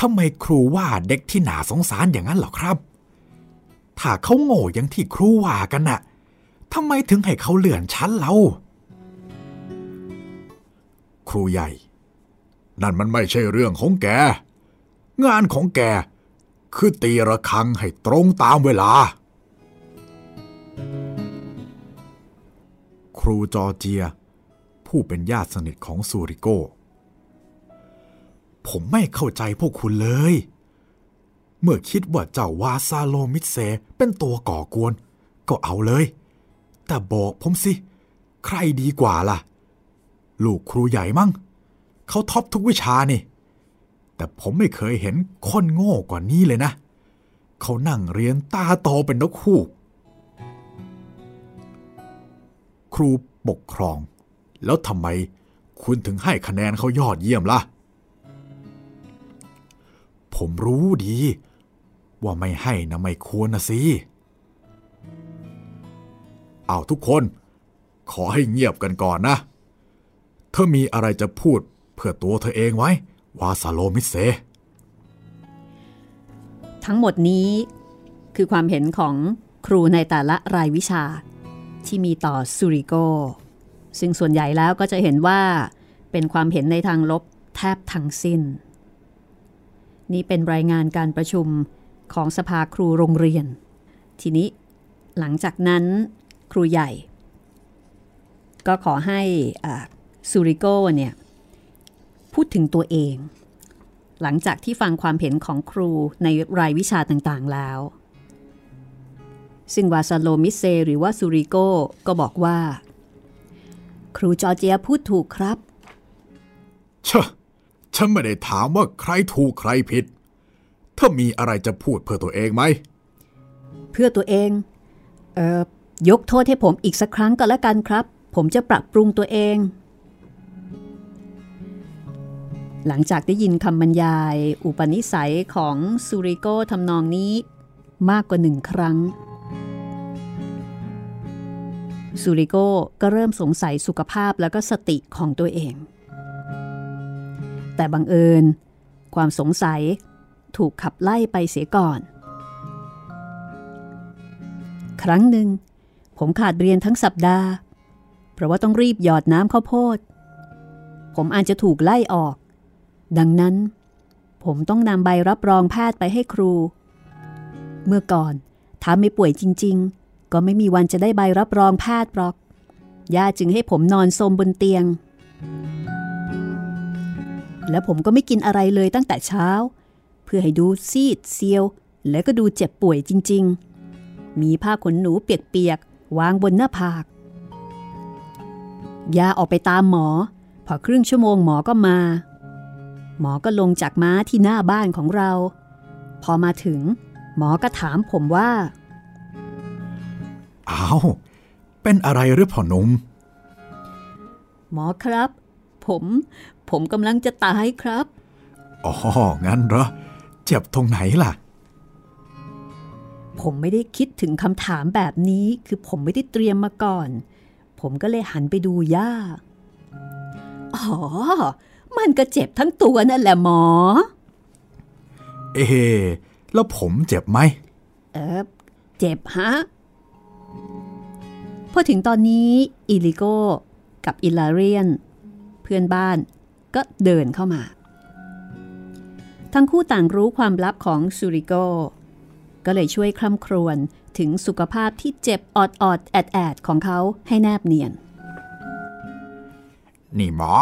ทำไมครูว่าเด็กที่หนาสงสารอย่างนั้นหรอครับ ถ้าเขาโง่อย่างที่ครูว่ากันน่ะทำไมถึงให้เขาเลื่อนชั้นเรา ครูใหญ่ นั่นมันไม่ใช่เรื่องของแก งานของแก คือตีระฆังให้ตรงตามเวลา ครูจอเจีย ผู้เป็นญาติสนิทของซูริโก ผมไม่เข้าใจพวกคุณเลย เมื่อคิดว่าเจ้าวาซาโลมิเซเป็นตัวก่อกวน ก็เอาเลย แต่บอกผมสิ ใครดีกว่าล่ะ ลูกครูใหญ่มั้ง เขาท็อปทุกวิชานี่ แต่ผมไม่เคยเห็นคนโง่กว่านี้เลยนะ เขานั่งเรียนตาโตเป็นนกฮูก ครูปกครอง แล้วทำไมคุณถึงให้คะแนนเขายอดเยี่ยมล่ะ ผมรู้ดี ว่าไม่ให้นะไม่ควรนะสิเอาทุกคน ขอให้เงียบกันก่อนนะ เธอมีอะไรจะพูด เพื่อตัวเธอเองไว้ วาซาโลมิเซ ทั้งหมดนี้คือความเห็นของครูในแต่ละรายวิชา ที่มีต่อซูริโก ซึ่งส่วนใหญ่แล้วก็จะเห็นว่าเป็นความเห็นในทางลบแทบทั้งสิ้น นี่เป็นรายงานการประชุมของสภาครูโรงเรียน ทีนี้หลังจากนั้นครูใหญ่ ก็ขอให้ซูริโกเนี่ย พูดถึงตัวเอง หลังจากที่ฟังความเห็นของครูในรายวิชาต่างๆแล้ว ซึ่งวาซาโลมิเซหรือว่าซูริโกก็บอกว่า ครูจอร์เจียพูดถูกครับชะฉันไม่ได้ถามว่าใครถูกใครผิด ถ้ามีอะไรจะพูดเพื่อตัวเองไหม เพื่อตัวเอง เอ่อ ยกโทษให้ผมอีกสักครั้งก็แล้วกันครับ ผมจะปรับปรุงตัวเอง หลังจากได้ยินคำบรรยาย อุปนิสัยของซูริโกทำนองนี้มากกว่าหนึ่งครั้งซูริโกก็เริ่มสงสัยสุขภาพแล้วก็สติของตัวเอง แต่บังเอิญ ความสงสัยถูกขับไล่ไปเสียก่อน ครั้งหนึ่ง ผมขาดเรียนทั้งสัปดาห์ เพราะว่าต้องรีบหยอดน้ำข้าวโพด ผมอาจจะถูกไล่ออก ดังนั้น ผมต้องนำใบรับรองแพทย์ไปให้ครู เมื่อก่อน ถ้าไม่ป่วยจริง ๆ ก็ไม่มีวันจะได้ใบรับรองแพทย์หรอก ย่าจึงให้ผมนอนสมบนเตียง และผมก็ไม่กินอะไรเลยตั้งแต่เช้า เพื่อให้ดูซีดเซียว และก็ดูเจ็บป่วยจริง ๆ มีผ้าขนหนูเปียกๆวางบนหน้าผากยาออกไปตามหมอ พอครึ่งชั่วโมงหมอก็มา หมอก็ลงจากม้าที่หน้าบ้านของเรา พอมาถึง หมอก็ถามผมว่าอ้าวเป็นอะไรหรือพ่อหนุ่มหมอครับ ผม ผมกำลังจะตายครับอ๋องั้นเหรอ เจ็บตรงไหนล่ะ ผมไม่ได้คิดถึงคำถามแบบนี้ คือผมไม่ได้เตรียมมาก่อน ผมก็เลยหันไปดูย่า อ๋อ มันก็เจ็บทั้งตัวนั่นแหละหมอ เอ๊ะแล้วผมเจ็บไหม เออเจ็บฮะ พอถึงตอนนี้อิลิโกกับอิลาเรียน เพื่อนบ้านก็เดินเข้ามา ทั้งคู่ต่างรู้ความลับของซูริโก ก็เลยช่วยคร่ำครวญถึงสุขภาพที่เจ็บออดออดแอดแอดของเขาให้แนบเนียน นี่หมอ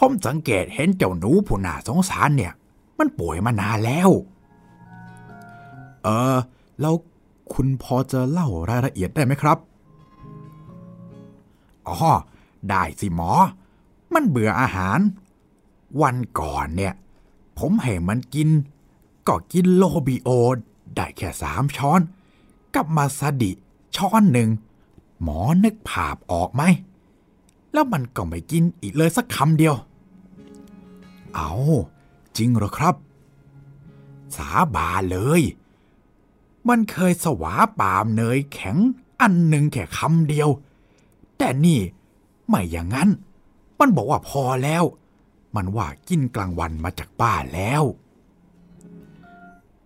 ผมสังเกตเห็นเจ้าหนูผู้น่าสงสารเนี่ย มันป่วยมานานแล้ว เออแล้วคุณพอจะเล่ารายละเอียดได้ไหมครับ อ๋อ ได้สิหมอ มันเบื่ออาหาร วันก่อนเนี่ย ผมให้มันกิน ก็กินโลบิโอ ได้แค่สามช้อน กับมาซาดิช้อนหนึ่ง หมอนึกภาพออกไหม แล้วมันก็ไม่กินอีกเลยสักคำเดียว เอาจริงเหรอครับ สาบานเลย มันเคยสวาปามเนยแข็งอันหนึ่งแค่คำเดียว แต่นี่ไม่อย่างนั้น มันบอกว่าพอแล้ว มันว่ากินกลางวันมาจากบ้านแล้ว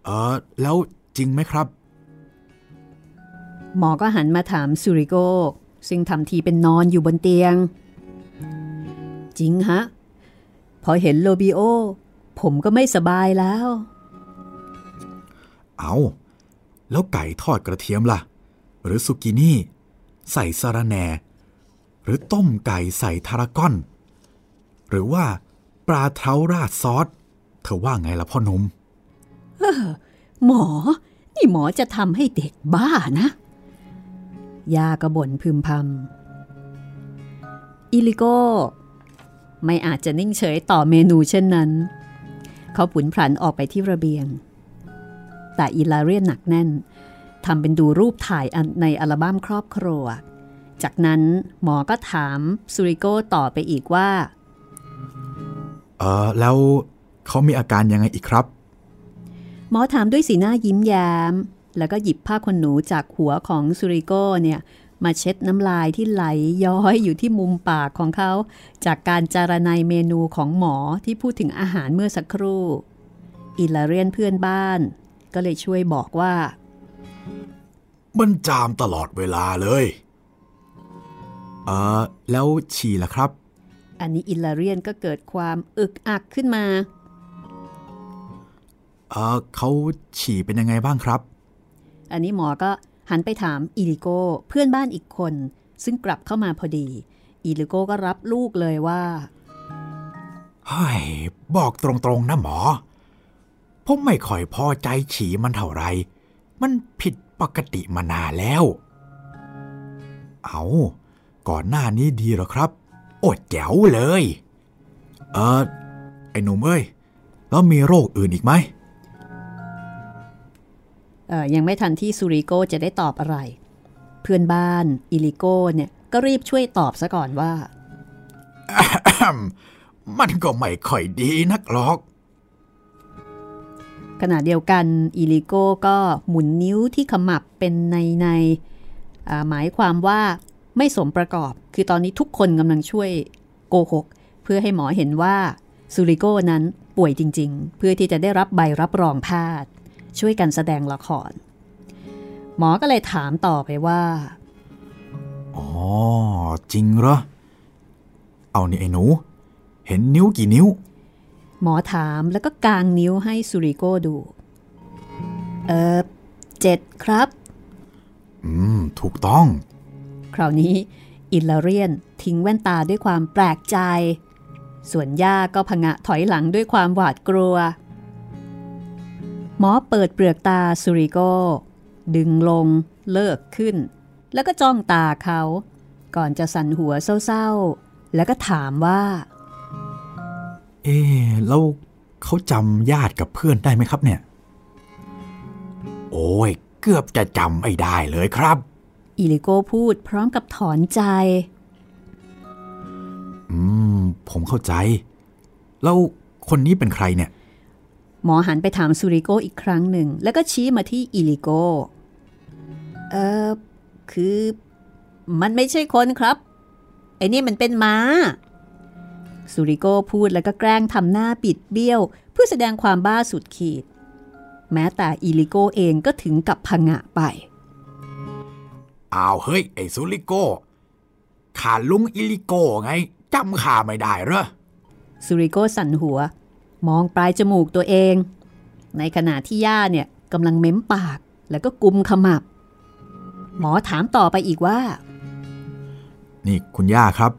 เออแล้วจริงไหมครับ หมอก็หันมาถามซูริโกซึ่งทำทีเป็นนอนอยู่บนเตียง จริงฮะ พอเห็นโลบิโอ ผมก็ไม่สบายแล้ว เอา แล้วไก่ทอดกระเทียมล่ะ หรือสุกินี่ ใส่สาระแหน่ หรือต้มไก่ใส่ทารากอน หรือว่าปลาเท้าราดซอส เธอว่าไงล่ะพ่อหนุ่มหมอ นี่หมอจะทำให้เด็กบ้านะยากระบ่นพึมพำอิลิโก ไม่อาจจะนิ่งเฉยต่อเมนูเช่นนั้น เขาผุนผันออกไปที่ระเบียง แต่อิลาเรียนหนักแน่นทำเป็นดูรูปถ่ายในอัลบั้มครอบครัว จากนั้นหมอก็ถามซูริโกต่อไปอีกว่า เออแล้วเขามีอาการยังไงอีกครับ หมอถามด้วยสีหน้ายิ้มแย้ม แล้วก็หยิบผ้าขนหนูจากหัวของซูริโกเนี่ย มาเช็ดน้ำลายที่ไหลย้อยอยู่ที่มุมปากของเขา จากการจารณัยเมนูของหมอที่พูดถึงอาหารเมื่อสักครู่ อิลาเรียนเพื่อนบ้าน ก็เลยช่วยบอกว่า มันจามตลอดเวลาเลยเออแล้วฉี่ล่ะครับ อันนี้อิลาเรียนก็เกิดความอึกอักขึ้นมาเออเขาฉี่เป็นยังไงบ้างครับ อันนี้หมอก็ หันไปถามอิลิโก้เพื่อนบ้านอีกคน ซึ่งกลับเข้ามาพอดีอิลิโก้ก็รับลูกเลยว่าเฮ้ยบอกตรงๆนะหมอ ผมไม่ค่อยพอใจฉี่มันเท่าไร มันผิดปกติมานานแล้ว เอาก่อนหน้านี้ดีหรอครับ อดแจ๋วเลย เออไอ้หนุ่มเอ้ย แล้วมีโรคอื่นอีกไหม ยังไม่ทันที่ซูริโกจะได้ตอบอะไร เพื่อนบ้านอิลิโกเนี่ยก็รีบช่วยตอบซะก่อนว่า มันก็ไม่ค่อยดีนักหรอก ขณะเดียวกันอิลิโกก็หมุนนิ้วที่ขมับเป็นในในอ่าหมายความว่าไม่สมประกอบ คือตอนนี้ทุกคนกำลังช่วยโกหก เพื่อให้หมอเห็นว่าซูริโกนั้นป่วยจริง ๆ เพื่อที่จะได้รับใบรับรองแพทย์ ช่วยกันแสดงละคร หมอก็เลยถามต่อไปว่า อ๋อ จริงเหรอ เอานี่ไอ้หนู เห็นนิ้วกี่นิ้ว หมอถามแล้วก็กางนิ้วให้สุริโกดู เออเจ็ดครับ อืม ถูกต้อง คราวนี้อิลลาเรียนทิ้งแว่นตาด้วยความแปลกใจ ส่วนย่าก็ผงะถอยหลังด้วยความหวาดกลัวห มอเปิดเปลือกตาสุริโกดึงลง เลิกขึ้น แล้วก็จ้องตาเขา ก่อนจะสั่นหัวเศร้าๆ แล้วก็ถามว่า เอ๊ะแล้วเขาจำญาติกับเพื่อนได้ไหมครับเนี่ย โอ้ย เกือบจะจำไม่ได้เลยครับ อิลิโกพูดพร้อมกับถอนใจ อืม ผมเข้าใจ แล้วคนนี้เป็นใครเนี่ย หมอหันไปถามซูริโกอีกครั้งหนึ่ง แล้วก็ชี้มาที่อิลิโก เออคือมันไม่ใช่คนครับไอ้นี่มันเป็นม้าซูริโกพูดแล้วก็แกล้งทำหน้าปิดเบี้ยว เพื่อแสดงความบ้าสุดขีด แม้แต่อิลิโกเองก็ถึงกับพังะไป อ้าวเฮ้ย ไอ้ซูริโกขาลุงอิลิโกไงจำข้าไม่ได้เหรอซูริโกสั่นหัว มองปลายจมูกตัวเอง ในขณะที่ย่าเนี่ยกำลังเม้มปากแล้วก็กุมขมับ หมอถามต่อไปอีกว่า นี่คุณย่าครับ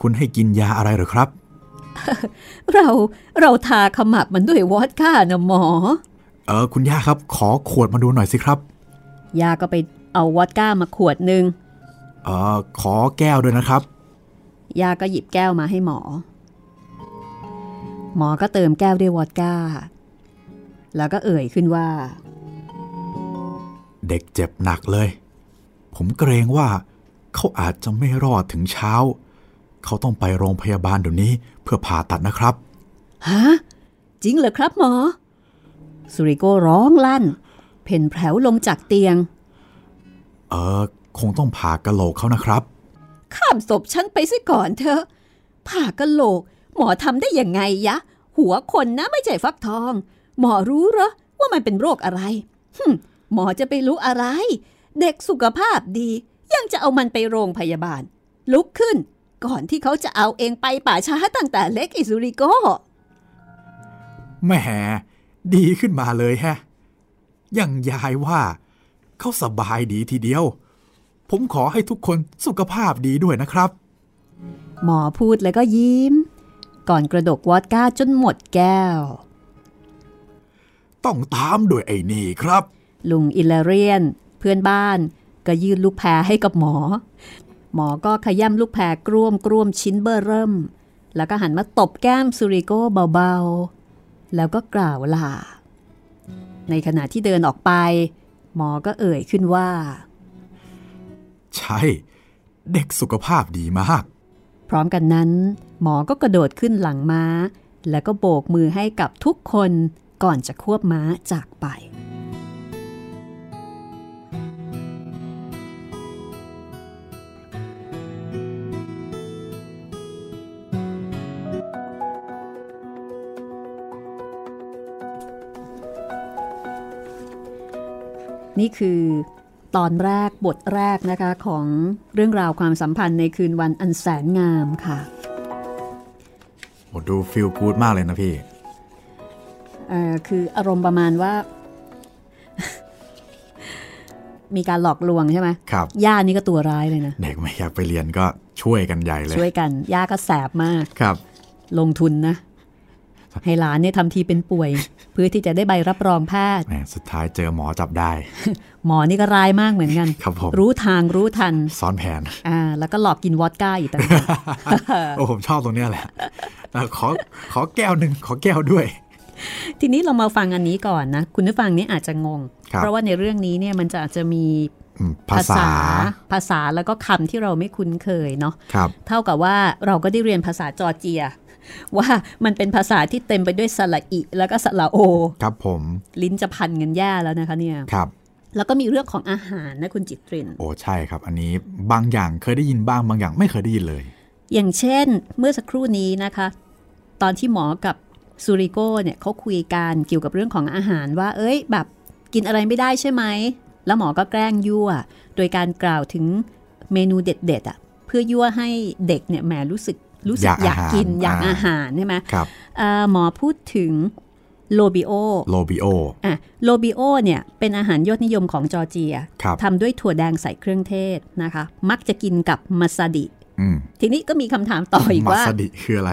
คุณให้กินยาอะไรเหรอครับ เราเราทาขมับมันด้วยวอดก้านะหมอ เออคุณย่าครับ ขอขวดมาดูหน่อยสิครับยาก็ไปเอาวอดก้ามาขวดหนึ่งเออขอแก้วด้วยนะครับยาก็หยิบแก้วมาให้หมอ หมอก็เติมแก้วด้วยวอดก้า แล้วก็เอ่ยขึ้นว่า เด็กเจ็บหนักเลย ผมเกรงว่าเขาอาจจะไม่รอดถึงเช้า เขาต้องไปโรงพยาบาลเดี๋ยวนี้เพื่อผ่าตัดนะครับ ฮะ จริงเหรอครับหมอ สุริโกร้องลั่น เพ่นแผลวลงจากเตียง เออคงต้องผ่ากะโหลกเขานะครับ ข้ามศพฉันไปซะก่อนเถอะผ่ากะโหลก หมอทำได้ยังไงยะ หัวคนนะไม่ใช่ฟักทอง หมอรู้เหรอว่ามันเป็นโรคอะไรหึมหมอจะไปรู้อะไร เด็กสุขภาพดี ยังจะเอามันไปโรงพยาบาล ลุกขึ้น ก่อนที่เขาจะเอาเองไปป่าช้าตั้งแต่เล็กอิสุริโกแหมดีขึ้นมาเลยแฮะยังยายว่าเขาสบายดีทีเดียว ผมขอให้ทุกคนสุขภาพดีด้วยนะครับ หมอพูดแล้วก็ยิ้ม ก่อนกระดกวอดก้าจนหมดแก้ว ต้องตามด้วยไอ้นี่ครับ ลุงอิลเลเรียน เพื่อนบ้าน ก็ยื่นลูกแพรให้กับหมอ หมอก็ขย้ำลูกแพรกร่วมกร่วมชิ้นเบอร์เริ่ม แล้วก็หันมาตบแก้มซูริโกเบาๆ แล้วก็กล่าวลาในขณะที่เดินออกไป หมอก็เอ่ยขึ้นว่า ใช่ เด็กสุขภาพดีมาก พร้อมกันนั้น หมอก็กระโดดขึ้นหลังม้า แล้วก็โบกมือให้กับทุกคนก่อนจะควบม้าจากไป นี่คือ ตอนแรกบทแรกนะคะของเรื่องราวความสัมพันธ์ในคืนวันอันแสนงามค่ะโอ้ดูฟีลกู๊ดมากเลยนะพี่เอ่อคืออารมณ์ประมาณว่า มีการหลอกลวงใช่ไหมครับ ย่านี่ก็ตัวร้ายเลยนะ เด็กไม่อยากไปเรียนก็ช่วยกันใหญ่เลย ช่วยกัน ย่าก็แสบมาก ครับ ลงทุนนะ ให้หลานเนี่ยทำทีเป็นป่วยเพื่อที่จะได้ใบรับรองแพทย์แหมสุดท้ายเจอหมอจับได้ หมอนี่ก็ร้ายมากเหมือนกันครับผมรู้ทางรู้ทันซ้อนแผนอ่าแล้วก็หลอกกินวอดก้าอีกต่างหากโอ้ผมชอบตรงเนี้ยแหละอะขอขอแก้วหนึ่งขอแก้วด้วย ทีนี้เรามาฟังอันนี้ก่อนนะ คุณผู้ฟังนี่อาจจะงงครับเพราะว่าในเรื่องนี้เนี่ยมันจะอาจจะมีอืมภาษาภาษาแล้วก็คำที่เราไม่คุ้นเคยเนาะครับเท่ากับว่าเราก็ได้เรียนภาษาจอร์เจีย ว่ามันเป็นภาษาที่เต็มไปด้วยสระอิแล้วก็สระโอ ครับผม ลิ้นจะพันเงินแย่แล้วนะคะเนี่ยครับแล้วก็มีเรื่องของอาหารนะคุณจิตริน โอ้ใช่ครับ อันนี้บางอย่างเคยได้ยินบ้างบางอย่างไม่เคยได้ยินเลย อย่างเช่นเมื่อสักครู่นี้นะคะ ตอนที่หมอกับซูริโกเนี่ยเขาคุยกันเกี่ยวกับเรื่องของอาหารว่า เอ้ย แบบกินอะไรไม่ได้ใช่ไหม แล้วหมอก็แกล้งยั่ว โดยการกล่าวถึงเมนูเด็ดๆอะเพื่อยั่วให้เด็กเนี่ยแหมรู้สึก รู้สึกอยากกินอยากอาหารใช่ไหมครับเอ่อหมอพูดถึงโลบิโอ โลบิโอ อะ โลบิโอเนี่ยเป็นอาหารยอดนิยมของจอร์เจียครับทำด้วยถั่วแดงใส่เครื่องเทศนะคะ มักจะกินกับมาซาดิอืมทีนี้ก็มีคำถามต่ออีกมาว่าสดิคืออะไร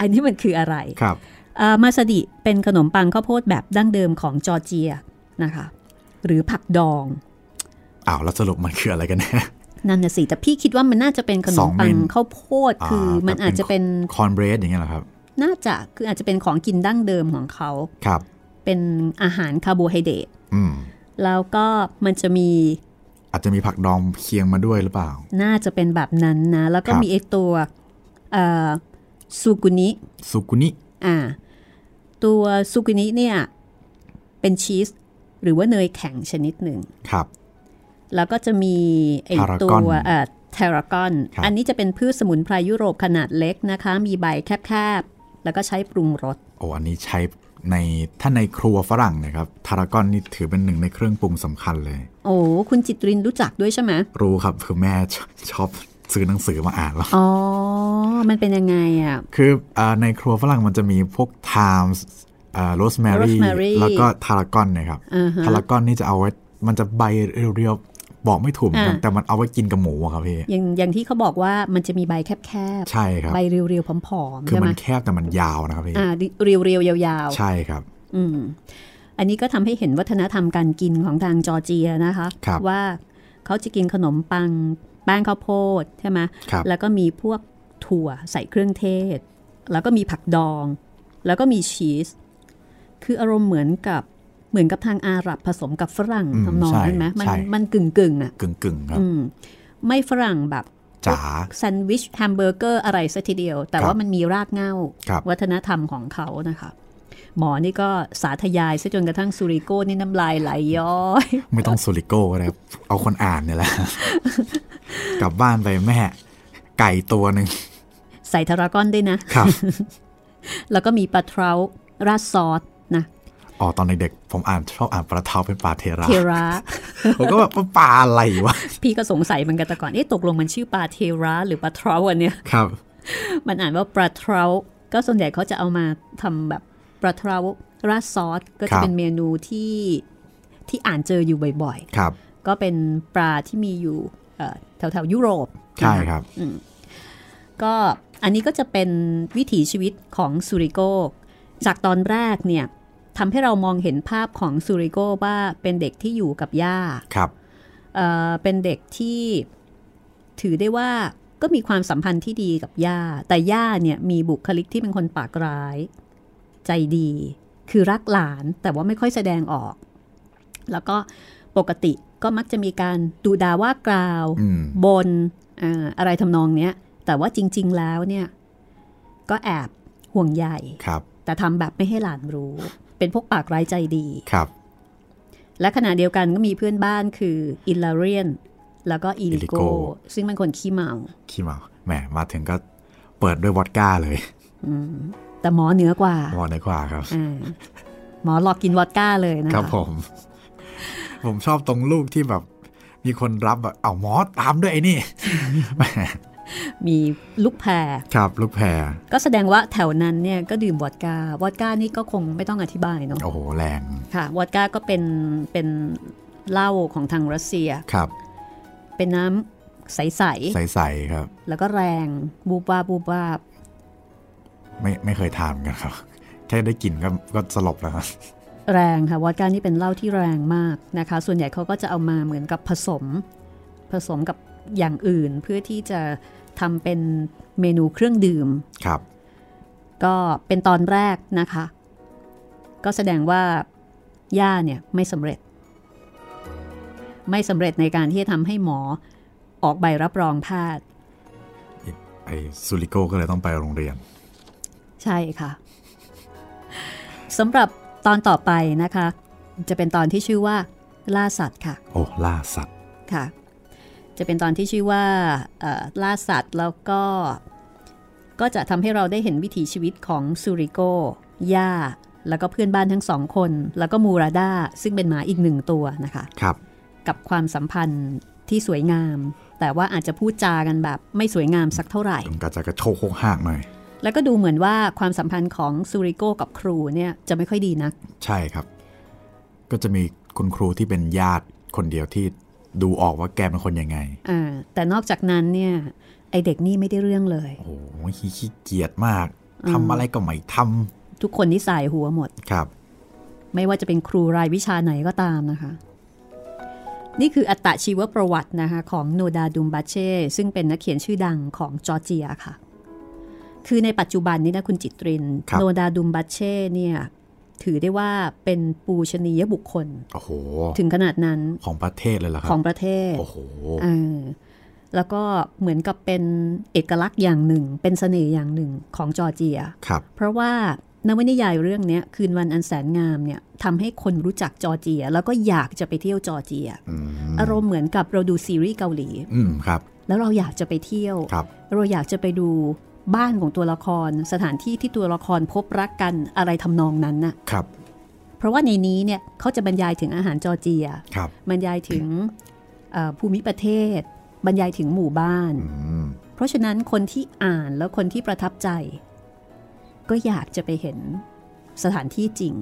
อันนี้มันคืออะไร ครับอ่ามาซาดิเป็นขนมปังข้าวโพดแบบดั้งเดิมของจอร์เจียนะคะ หรือผักดอง อ้าวแล้วสรุปมันคืออะไรกันแน่ นั่นน่ะสิแต่พี่คิดว่ามันน่าจะเป็นขนสมองปัเมงนข้าวโพดคือมันอาจจะเป็น cornbread อย่างเงี้ยเหรอครับ น่าจะคืออาจจะเป็นของกินดั้งเดิมของเขาครับ เป็นอาหารคาร์โบไฮเดรตอืมแล้วก็มันจะมี อาจจะมีผักดองเคียงมาด้วยหรือเปล่า น่าจะเป็นแบบนั้นนะ แล้วก็ครับมีไอตัวเอ่อซูกุนิสุกุนิอ่า ตัวซูกุนิเนี่ย เป็นชีสหรือว่าเนยแข็งชนิดหนึ่งครับ แล้วก็จะมีไอ Tarragon ตัวเอ่อ tarragon ครับอันนี้จะเป็นพืชสมุนไพรยุโรปขนาดเล็กนะคะ มีใบแคบๆ แล้วก็ใช้ปรุงรส โอ้ อันนี้ใช้ในถ้าในครัวฝรั่งนะครับ tarragon นี่ถือเป็นหนึ่งในเครื่องปรุงสำคัญเลย โอ้ คุณจิตรินรู้จักด้วยใช่ไหม รู้ครับ คือแม่ชอบซื้อหนังสือมาอ่านแล้ว อ๋อ มันเป็นยังไงอะ คืออาในครัวฝรั่งมันจะมีพวกไทม์โรสแมรี่ rosemary แล้วก็ทารากอนนะครับอ่าฮะทารากอนนี่จะเอาไว้มันจะใบเรียวๆ บอกไม่ถูกเหมือนกันอ่าแต่มันเอาไว้กินกับหมูอะครับพี่อย่างอย่างที่เขาบอกว่ามันจะมีใบแคบใช่ครับๆใบเรียวๆผอมๆคือใช่ไหมัมนแคบแต่มันยาวนะครับพี่อ่าเรียวๆยาวใช่ครับๆอืมอันนี้ก็ทำให้เห็นวัฒนธรรมการกินของทางจอร์เจียนะคะครับว่าเขาจะกินขนมปังแป้งข้าวโพดใช่ไหมครับแล้วก็มีพวกถั่วใส่เครื่องเทศ แล้วก็มีผักดอง แล้วก็มีชีส คืออารมณ์เหมือนกับ เหมือนกับทางอาหรับผสมกับฝรั่งอืมทำนองใช่นั้นไหมมันใช่มันกึ่งกึ่งๆอะกึ่งกึ่งๆครับอืมไม่ฝรั่งแบบจ๋าแซนด์วิชแฮมเบอร์เกอร์อะไรซะทีเดียว แต่ครับว่ามันมีรากเหง้าครับวัฒนธรรมของเขานะคะหมอนี่ก็สาธยายซะจนกระทั่งซูริโก้นี่น้ำลายไหลย้อย ไม่ต้องซูริโก้ก็ได้ครับเอาคนอ่านเนี่ยแหละ กลับบ้านไปแม่ ไก่ตัวหนึ่ง ใส่ทารากอนด้วยนะ ครับ แล้วก็มีปลาเทราราดซอสนะ อ๋อตอนเด็กๆผมอ่านชอบอ่านปลาเทาเป็นปลาเทราเทราผมก็แบบว่าปลาอะไรวะ พี่ก็สงสัยเหมือนกันแต่ก่อนเอ๊ะตกลงมันชื่อปลาเทราหรือปลาเทราอันเนี้ยครับ มันอ่านว่าปลาเทราก็ส่วนใหญ่เขาจะเอามาทำแบบปลาเทราราดซอสก็ครัจะบเป็นเมนูที่ที่อ่านเจออยู่บ่อยครับๆก็เป็นปลาที่มีอยู่เอ่อแถวๆยุโรปใช่นะคะครับก็อันนี้ก็จะเป็นวิถีชีวิตของซูริโกจากตอนแรกเนี่ย ทำให้เรามองเห็นภาพของซูริโกว่าเป็นเด็กที่อยู่กับย่าครับเอ่อเป็นเด็กที่ถือได้ว่าก็มีความสัมพันธ์ที่ดีกับย่า แต่ย่าเนี่ยมีบุคลิกที่เป็นคนปากร้าย ใจดี คือรักหลานแต่ว่าไม่ค่อยแสดงออก แล้วก็ปกติก็มักจะมีการดูดาว่ากล่าวอืมบนอ่าอะไรทำนองเนี้ย แต่ว่าจริง ๆแล้วเนี่ย ก็แอบห่วงใยครับแต่ทำแบบไม่ให้หลานรู้ เป็นพวกปากร้ายใจดีครับ และขณะเดียวกันก็มีเพื่อนบ้านคืออิลลาเรียน แล้วก็อีลิโก Ilico ซึ่งเป็นคนขี้เมาขี้เมาแหมมาถึงก็เปิดด้วยวอดก้าเลยแต่หมอเหนือกว่าวอดในกว่าครับอ่าหมอหลอกกินวอดก้าเลยนะครัคะบผม ผมชอบตรงลูกที่แบบ มีคนรับแบบเอาหมอตามด้วยไอ้นี่แห มมีลูกแพรครับลูกแพรก็แสดงว่าแถวนั้นเนี่ยก็ดื่มวอดก้าวอดก้านี่ก็คงไม่ต้องอธิบายเนาะโอ้โหแรงค่ะวอดก้าก็เป็นเป็นเหล้าของทางรัสเซียครับ เป็นน้ำใสใสๆครับๆแล้วก็แรงบูบวาบบูบวาบไม่ไม่เคยทานเหมือนกันครับ แค่ได้กลิ่นก็ก็สลบแล้วครับแรงค่ะวอดก้านี่เป็นเหล้าที่แรงมากนะคะ ส่วนใหญ่เขาก็จะเอามาเหมือนกับผสม ผสมกับอย่างอื่นเพื่อที่จะ ทำเป็นเมนูเครื่องดื่ม ครับ ก็เป็นตอนแรกนะคะ ก็แสดงว่าย่าเนี่ยไม่สำเร็จ ไม่สำเร็จในการที่จะทำให้หมอออกใบรับรองแพทย์ไอ้ซูริโก้ก็เลยต้องไปโรงเรียน ใช่ค่ะสำหรับตอนต่อไปนะคะ จะเป็นตอนที่ชื่อว่า ล่าสัตว์ค่ะ โอ้ล่าสัตว์ค่ะ จะเป็นตอนที่ชื่อว่าเอ่อล่าสัตว์แล้วก็ก็จะทำให้เราได้เห็นวิถีชีวิตของซูริโกย่า แล้วก็เพื่อนบ้านทั้งสองคน แล้วก็มูราดาซึ่งเป็นหมาอีกหนึ่งตัวนะคะครับ กับความสัมพันธ์ที่สวยงาม แต่ว่าอาจจะพูดจากันแบบไม่สวยงามสักเท่าไหร่กระจะกระโชกโคกหากหน่อยแล้วก็ดูเหมือนว่าความสัมพันธ์ของซูริโกกับครูเนี่ยจะไม่ค่อยดีนัก ใช่ครับ ก็จะมีคุณครูที่เป็นญาติคนเดียวที่ ดูออกว่าแกเป็นคนยังไงอ่าแต่นอกจากนั้นเนี่ย ไอเด็กนี่ไม่ได้เรื่องเลย โอ้โหขี้เกียจมากทำอะไรก็ไม่ททุกคนที่สายหัวหมดำครับ ไม่ว่าจะเป็นครูรายวิชาไหนก็ตามนะคะ นี่คืออัตชีวประวัตินะคะของโนดาดุมบาเช่ซึ่งเป็นนักเขียนชื่อดังของจอร์เจียค่ะ คือในปัจจุบันนี้นะคุณจิตรินครับโนดาดุมบาเช่เนี่ย ถือได้ว่าเป็นปูชนียบุคคลโอ้โหถึงขนาดนั้นของประเทศเลยเหรอครัของประเทศโอ้โหเออแล้วก็เหมือนกับเป็นเอกลักษณ์อย่างหนึ่ง เป็นเสน่ห์อย่างหนึ่งของจอร์เจียครับ เพราะว่านวนิยายเรื่องเนี้ยคืนวันอันแสนงามเนี่ยทำให้คนรู้จักจอร์เจีย แล้วก็อยากจะไปเที่ยวจอร์เจียอืมอารมณ์เหมือนกับเราดูซีรีส์เกาหลีอืมครับ แล้วเราอยากจะไปเที่ยวครับเราอยากจะไปดู บ้านของตัวละคร สถานที่ที่ตัวละครพบรักกันอะไรทำนองนั้นน่ะครับ เพราะว่าในนี้เนี่ยเขาจะบรรยายถึงอาหารจอร์เจียครับบรรยายถึงเอ่อภูมิประเทศ บรรยายถึงหมู่บ้านอืมเพราะฉะนั้นคนที่อ่านแล้วคนที่ประทับใจ ก็อยากจะไปเห็นสถานที่จริง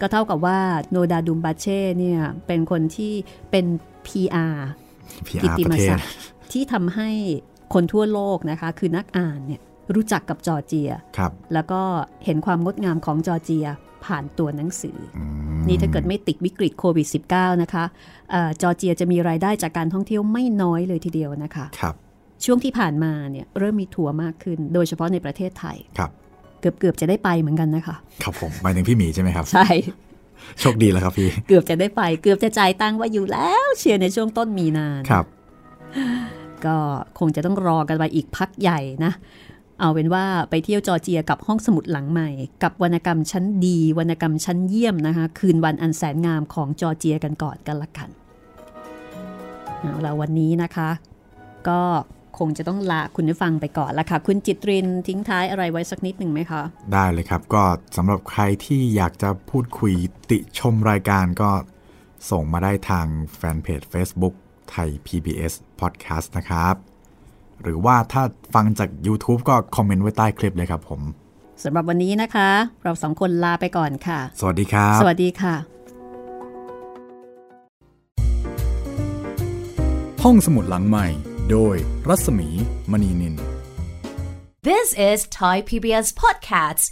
ก็เท่ากับว่าโนดาดุมบาเช่เนี่ยเป็นคนที่เป็น PR พีกิอาตติปมระเทศศักดิ์ที่ทำให้ คนทั่วโลกนะคะ คือนักอ่านเนี่ยรู้จักกับจอร์เจียครับแล้วก็เห็นความงดงามของจอร์เจียผ่านตัวหนังสืออืมนี่ถ้าเกิดไม่ติดวิกฤตโควิด -19 นะคะเออจอร์เจียจะมีรายได้จากการท่องเที่ยวไม่น้อยเลยทีเดียวนะคะครับช่วงที่ผ่านมาเนี่ยเริ่มมีทัวร์มากขึ้น โดยเฉพาะในประเทศไทยครับ เกือบเกือบจะได้ไปเหมือนกันนะคะ ครับผมหมายถึงพี่หมีใช่ไหมครับใช่โชคดีแล้วครับพี่ เกือบจะได้ไป เกือบจะจ่ายตังค์ไว่าอยู่แล้ว เชียร์ในช่วงต้นมีนาครับ ก็คงจะต้องรอกันไปอีกพักใหญ่นะ เอาเป็นว่าไปเที่ยวจอร์เจียกับห้องสมุดหลังใหม่ กับวรรณกรรมชั้นดี วรรณกรรมชั้นเยี่ยมนะคะ คืนวันอันแสนงามของจอร์เจียกันก่อนกันละกันเอาละวันนี้นะคะ ก็คงจะต้องลาคุณผู้ฟังไปก่อนละค่ะ คุณจิตรินทิ้งท้ายอะไรไว้สักนิดหนึ่งไหมคะ ได้เลยครับ ก็สำหรับใครที่อยากจะพูดคุยติชมรายการก็ส่งมาได้ทางแฟนเพจ Facebook ไทย PBS Podcast นะครับ หรือว่าถ้าฟังจาก YouTube ก็คอมเมนต์ไว้ใต้คลิปเลยครับผมสำหรับวันนี้นะคะ เราสองคนลาไปก่อนค่ะ สวัสดีครับ สวัสดีค่ะ ห้องสมุดหลังใหม่ โดยรัศมีมณีนิน This is Thai PBS Podcasts.